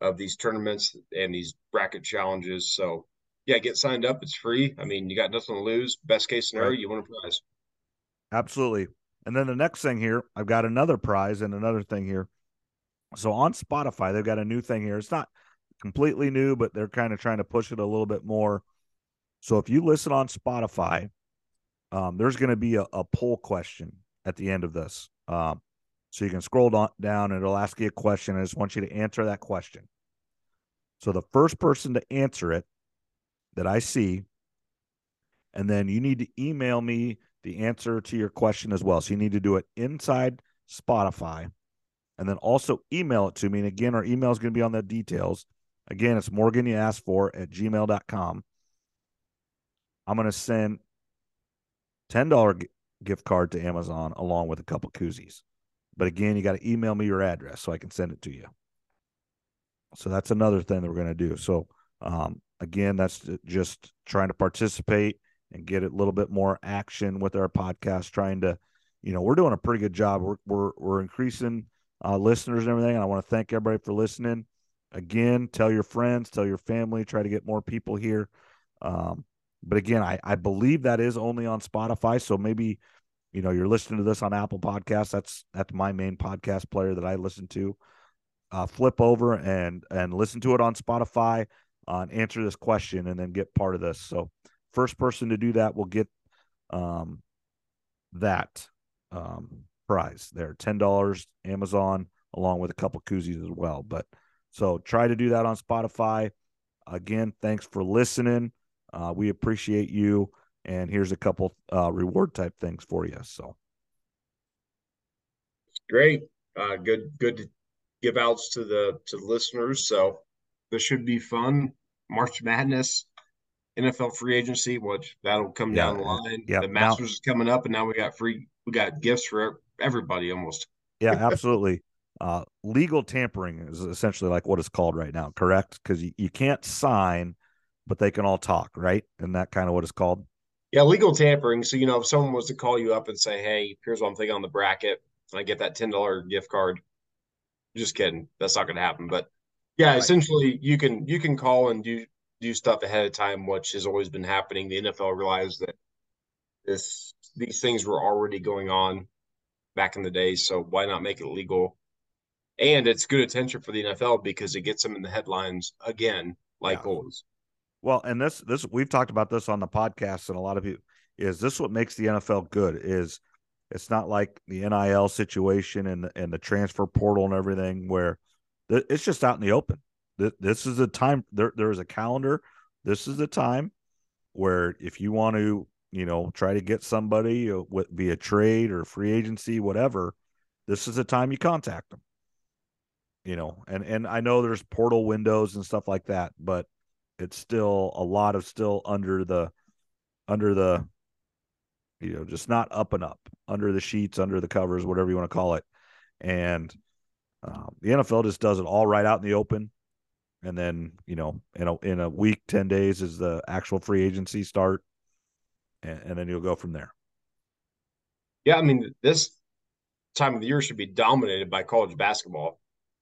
C: of these tournaments and these bracket challenges. So yeah, get signed up. It's free. I mean, you got nothing to lose. Best case scenario,
B: Right.
C: you win a prize.
B: Absolutely. And then the next thing here, I've got another prize and another thing here. So on Spotify, they've got a new thing here. It's not completely new, but they're kind of trying to push it a little bit more. So if you listen on Spotify, um, there's going to be a, a, poll question at the end of this. Um, so you can scroll down and it'll ask you a question. I just want you to answer that question. So the first person to answer it that I see, and then you need to email me the answer to your question as well. So you need to do it inside Spotify and then also email it to me. And again, our email is going to be on the details. Again, it's Morgan you asked for at gmail.com. I'm going to send $10 gift card to Amazon along with a couple koozies. But again, you got to email me your address so I can send it to you. So that's another thing that we're going to do. So um, again, that's just trying to participate and get a little bit more action with our podcast. Trying to, you know, we're doing a pretty good job. We're we're we're increasing uh, listeners and everything. And I want to thank everybody for listening. Again, tell your friends, tell your family, try to get more people here. Um, but again, I, I believe that is only on Spotify. So maybe, you know, you're listening to this on Apple Podcasts. That's that's my main podcast player that I listen to. Uh, flip over and and listen to it on Spotify uh, and answer this question and then get part of this. So first person to do that will get um, that um, prize there. Ten dollars Amazon along with a couple koozies as well. But so try to do that on Spotify. Again, thanks for listening. Uh, we appreciate you. And here's a couple uh, reward type things for you. So
C: great, uh, good, good give outs to the to the listeners. So this should be fun. March Madness, NFL free agency, which that'll come yeah, down the line. Yeah, the Masters now, is coming up, and now we got free. We got gifts for everybody almost.
B: yeah, absolutely. Uh, legal tampering is essentially like what it's called right now, correct? Because you, you can't sign but they can all talk, right? And that kind of what it's called.
C: Yeah, legal tampering. So you know, if someone was to call you up and say, "Hey, here's what I'm thinking on the bracket," and I get that ten dollar gift card. Just kidding. That's not going to happen. But yeah, right. essentially, you can you can call and do do stuff ahead of time, which has always been happening. The NFL realized that this these things were already going on back in the day, so why not make it legal? And it's good attention for the NFL because it gets them in the headlines again, like yeah. always.
B: Well, and this this we've talked about this on the podcast, and a lot of you is this what makes the NFL good is it's not like the NIL situation and the, and the transfer portal and everything where it's just out in the open. This is a time there there is a calendar. This is the time where if you want to, you know, try to get somebody uh, via trade or free agency, whatever, this is the time you contact them. You know, and and I know there's portal windows and stuff like that, but it's still a lot of still under the under the you know just not up and up under the sheets under the covers whatever you want to call it. And um, the nfl just does it all right out in the open. And then you know in a in a week 10 days is the actual free agency start. And, and then you'll go from there.
C: Yeah i mean this time of the year should be dominated by college basketball.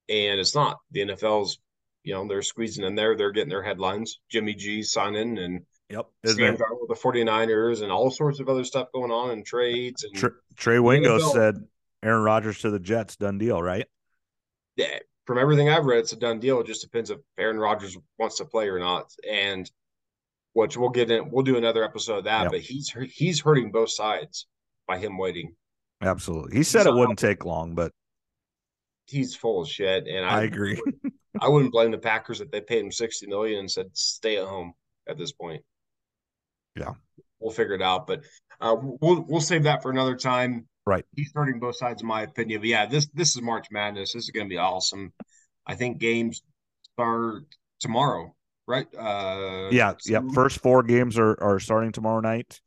C: And it's not. The nfl's you know, they're squeezing in there. They're getting their headlines. Jimmy G signing and
B: yep,
C: with the 49ers and all sorts of other stuff going on and trades. And
B: Trey Wingo said Aaron Rodgers to the Jets, done deal, right?
C: Yeah. From everything I've read, it's a done deal. It just depends if Aaron Rodgers wants to play or not. And which we'll get in, we'll do another episode of that. Yep. But he's he's hurting both sides by him waiting.
B: Absolutely. He said he's it wouldn't take long, but
C: he's full of shit. And I,
B: I agree.
C: I wouldn't blame the Packers if they paid him sixty million and said stay at home at this point.
B: Yeah,
C: we'll figure it out, but uh, we'll we'll save that for another time.
B: Right.
C: He's hurting both sides, in my opinion. But yeah, this this is March Madness. This is going to be awesome. I think games start tomorrow, right? Uh,
B: yeah, yeah. First four games are are starting tomorrow night,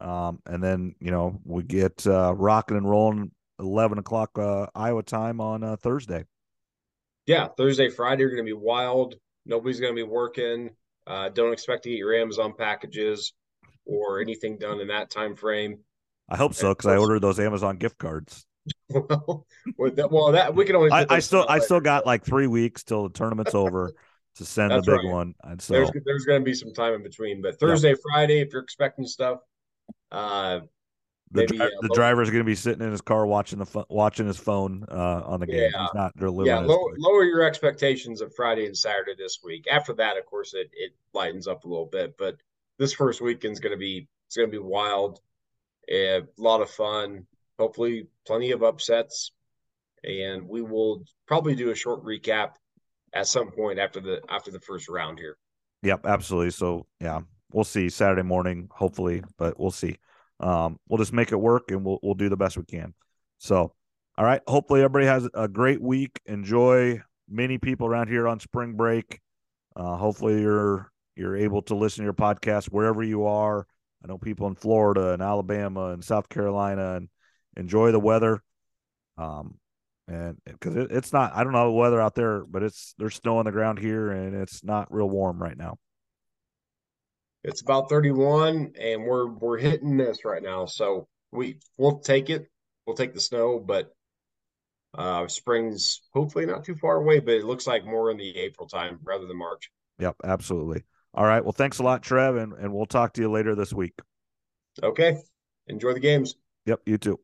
B: um, and then you know we get uh, rocking and rolling eleven o'clock uh, Iowa time on uh, Thursday
C: yeah, Thursday, Friday are going to be wild. Nobody's going to be working. Uh, don't expect to get your Amazon packages or anything done in that time frame.
B: I hope so because I ordered those Amazon gift cards.
C: well, that, well, that we can only.
B: I, I still, I still got like three weeks till the tournament's over to send That's the big right. one. And so
C: there's there's going to be some time in between, but Thursday, yeah. Friday, if you're expecting stuff, uh,
B: the,
C: maybe,
B: dri-
C: uh,
B: the driver's going to be sitting in his car watching the watching his phone uh, on the game.
C: Yeah.
B: He's not delivering.
C: yeah, lower, lower your expectations of Friday and Saturday this week. After that, of course, it it lightens up a little bit. But this first weekend's going to be it's going to be wild, a lot of fun. Hopefully, plenty of upsets, and we will probably do a short recap at some point after the after the first round here.
B: Yep, absolutely. So yeah, we'll see Saturday morning, hopefully, but we'll see. Um, we'll just make it work and we'll we'll do the best we can. So, all right. Hopefully everybody has a great week. Enjoy many people around here on spring break. Uh, hopefully you're you're able to listen to your podcast wherever you are. I know people in Florida and Alabama and South Carolina and enjoy the weather. Um, and because it, it's not, I don't know the weather out there, but it's there's snow on the ground here and it's not real warm right now.
C: It's about 31 and we're we're hitting this right now. So we we'll take it. We'll take the snow, but uh spring's hopefully not too far away, but it looks like more in the April time rather than March.
B: Yep, absolutely. All right. Well, thanks a lot, Trev, and, and we'll talk to you later this week.
C: Okay. Enjoy the games.
B: Yep, you too.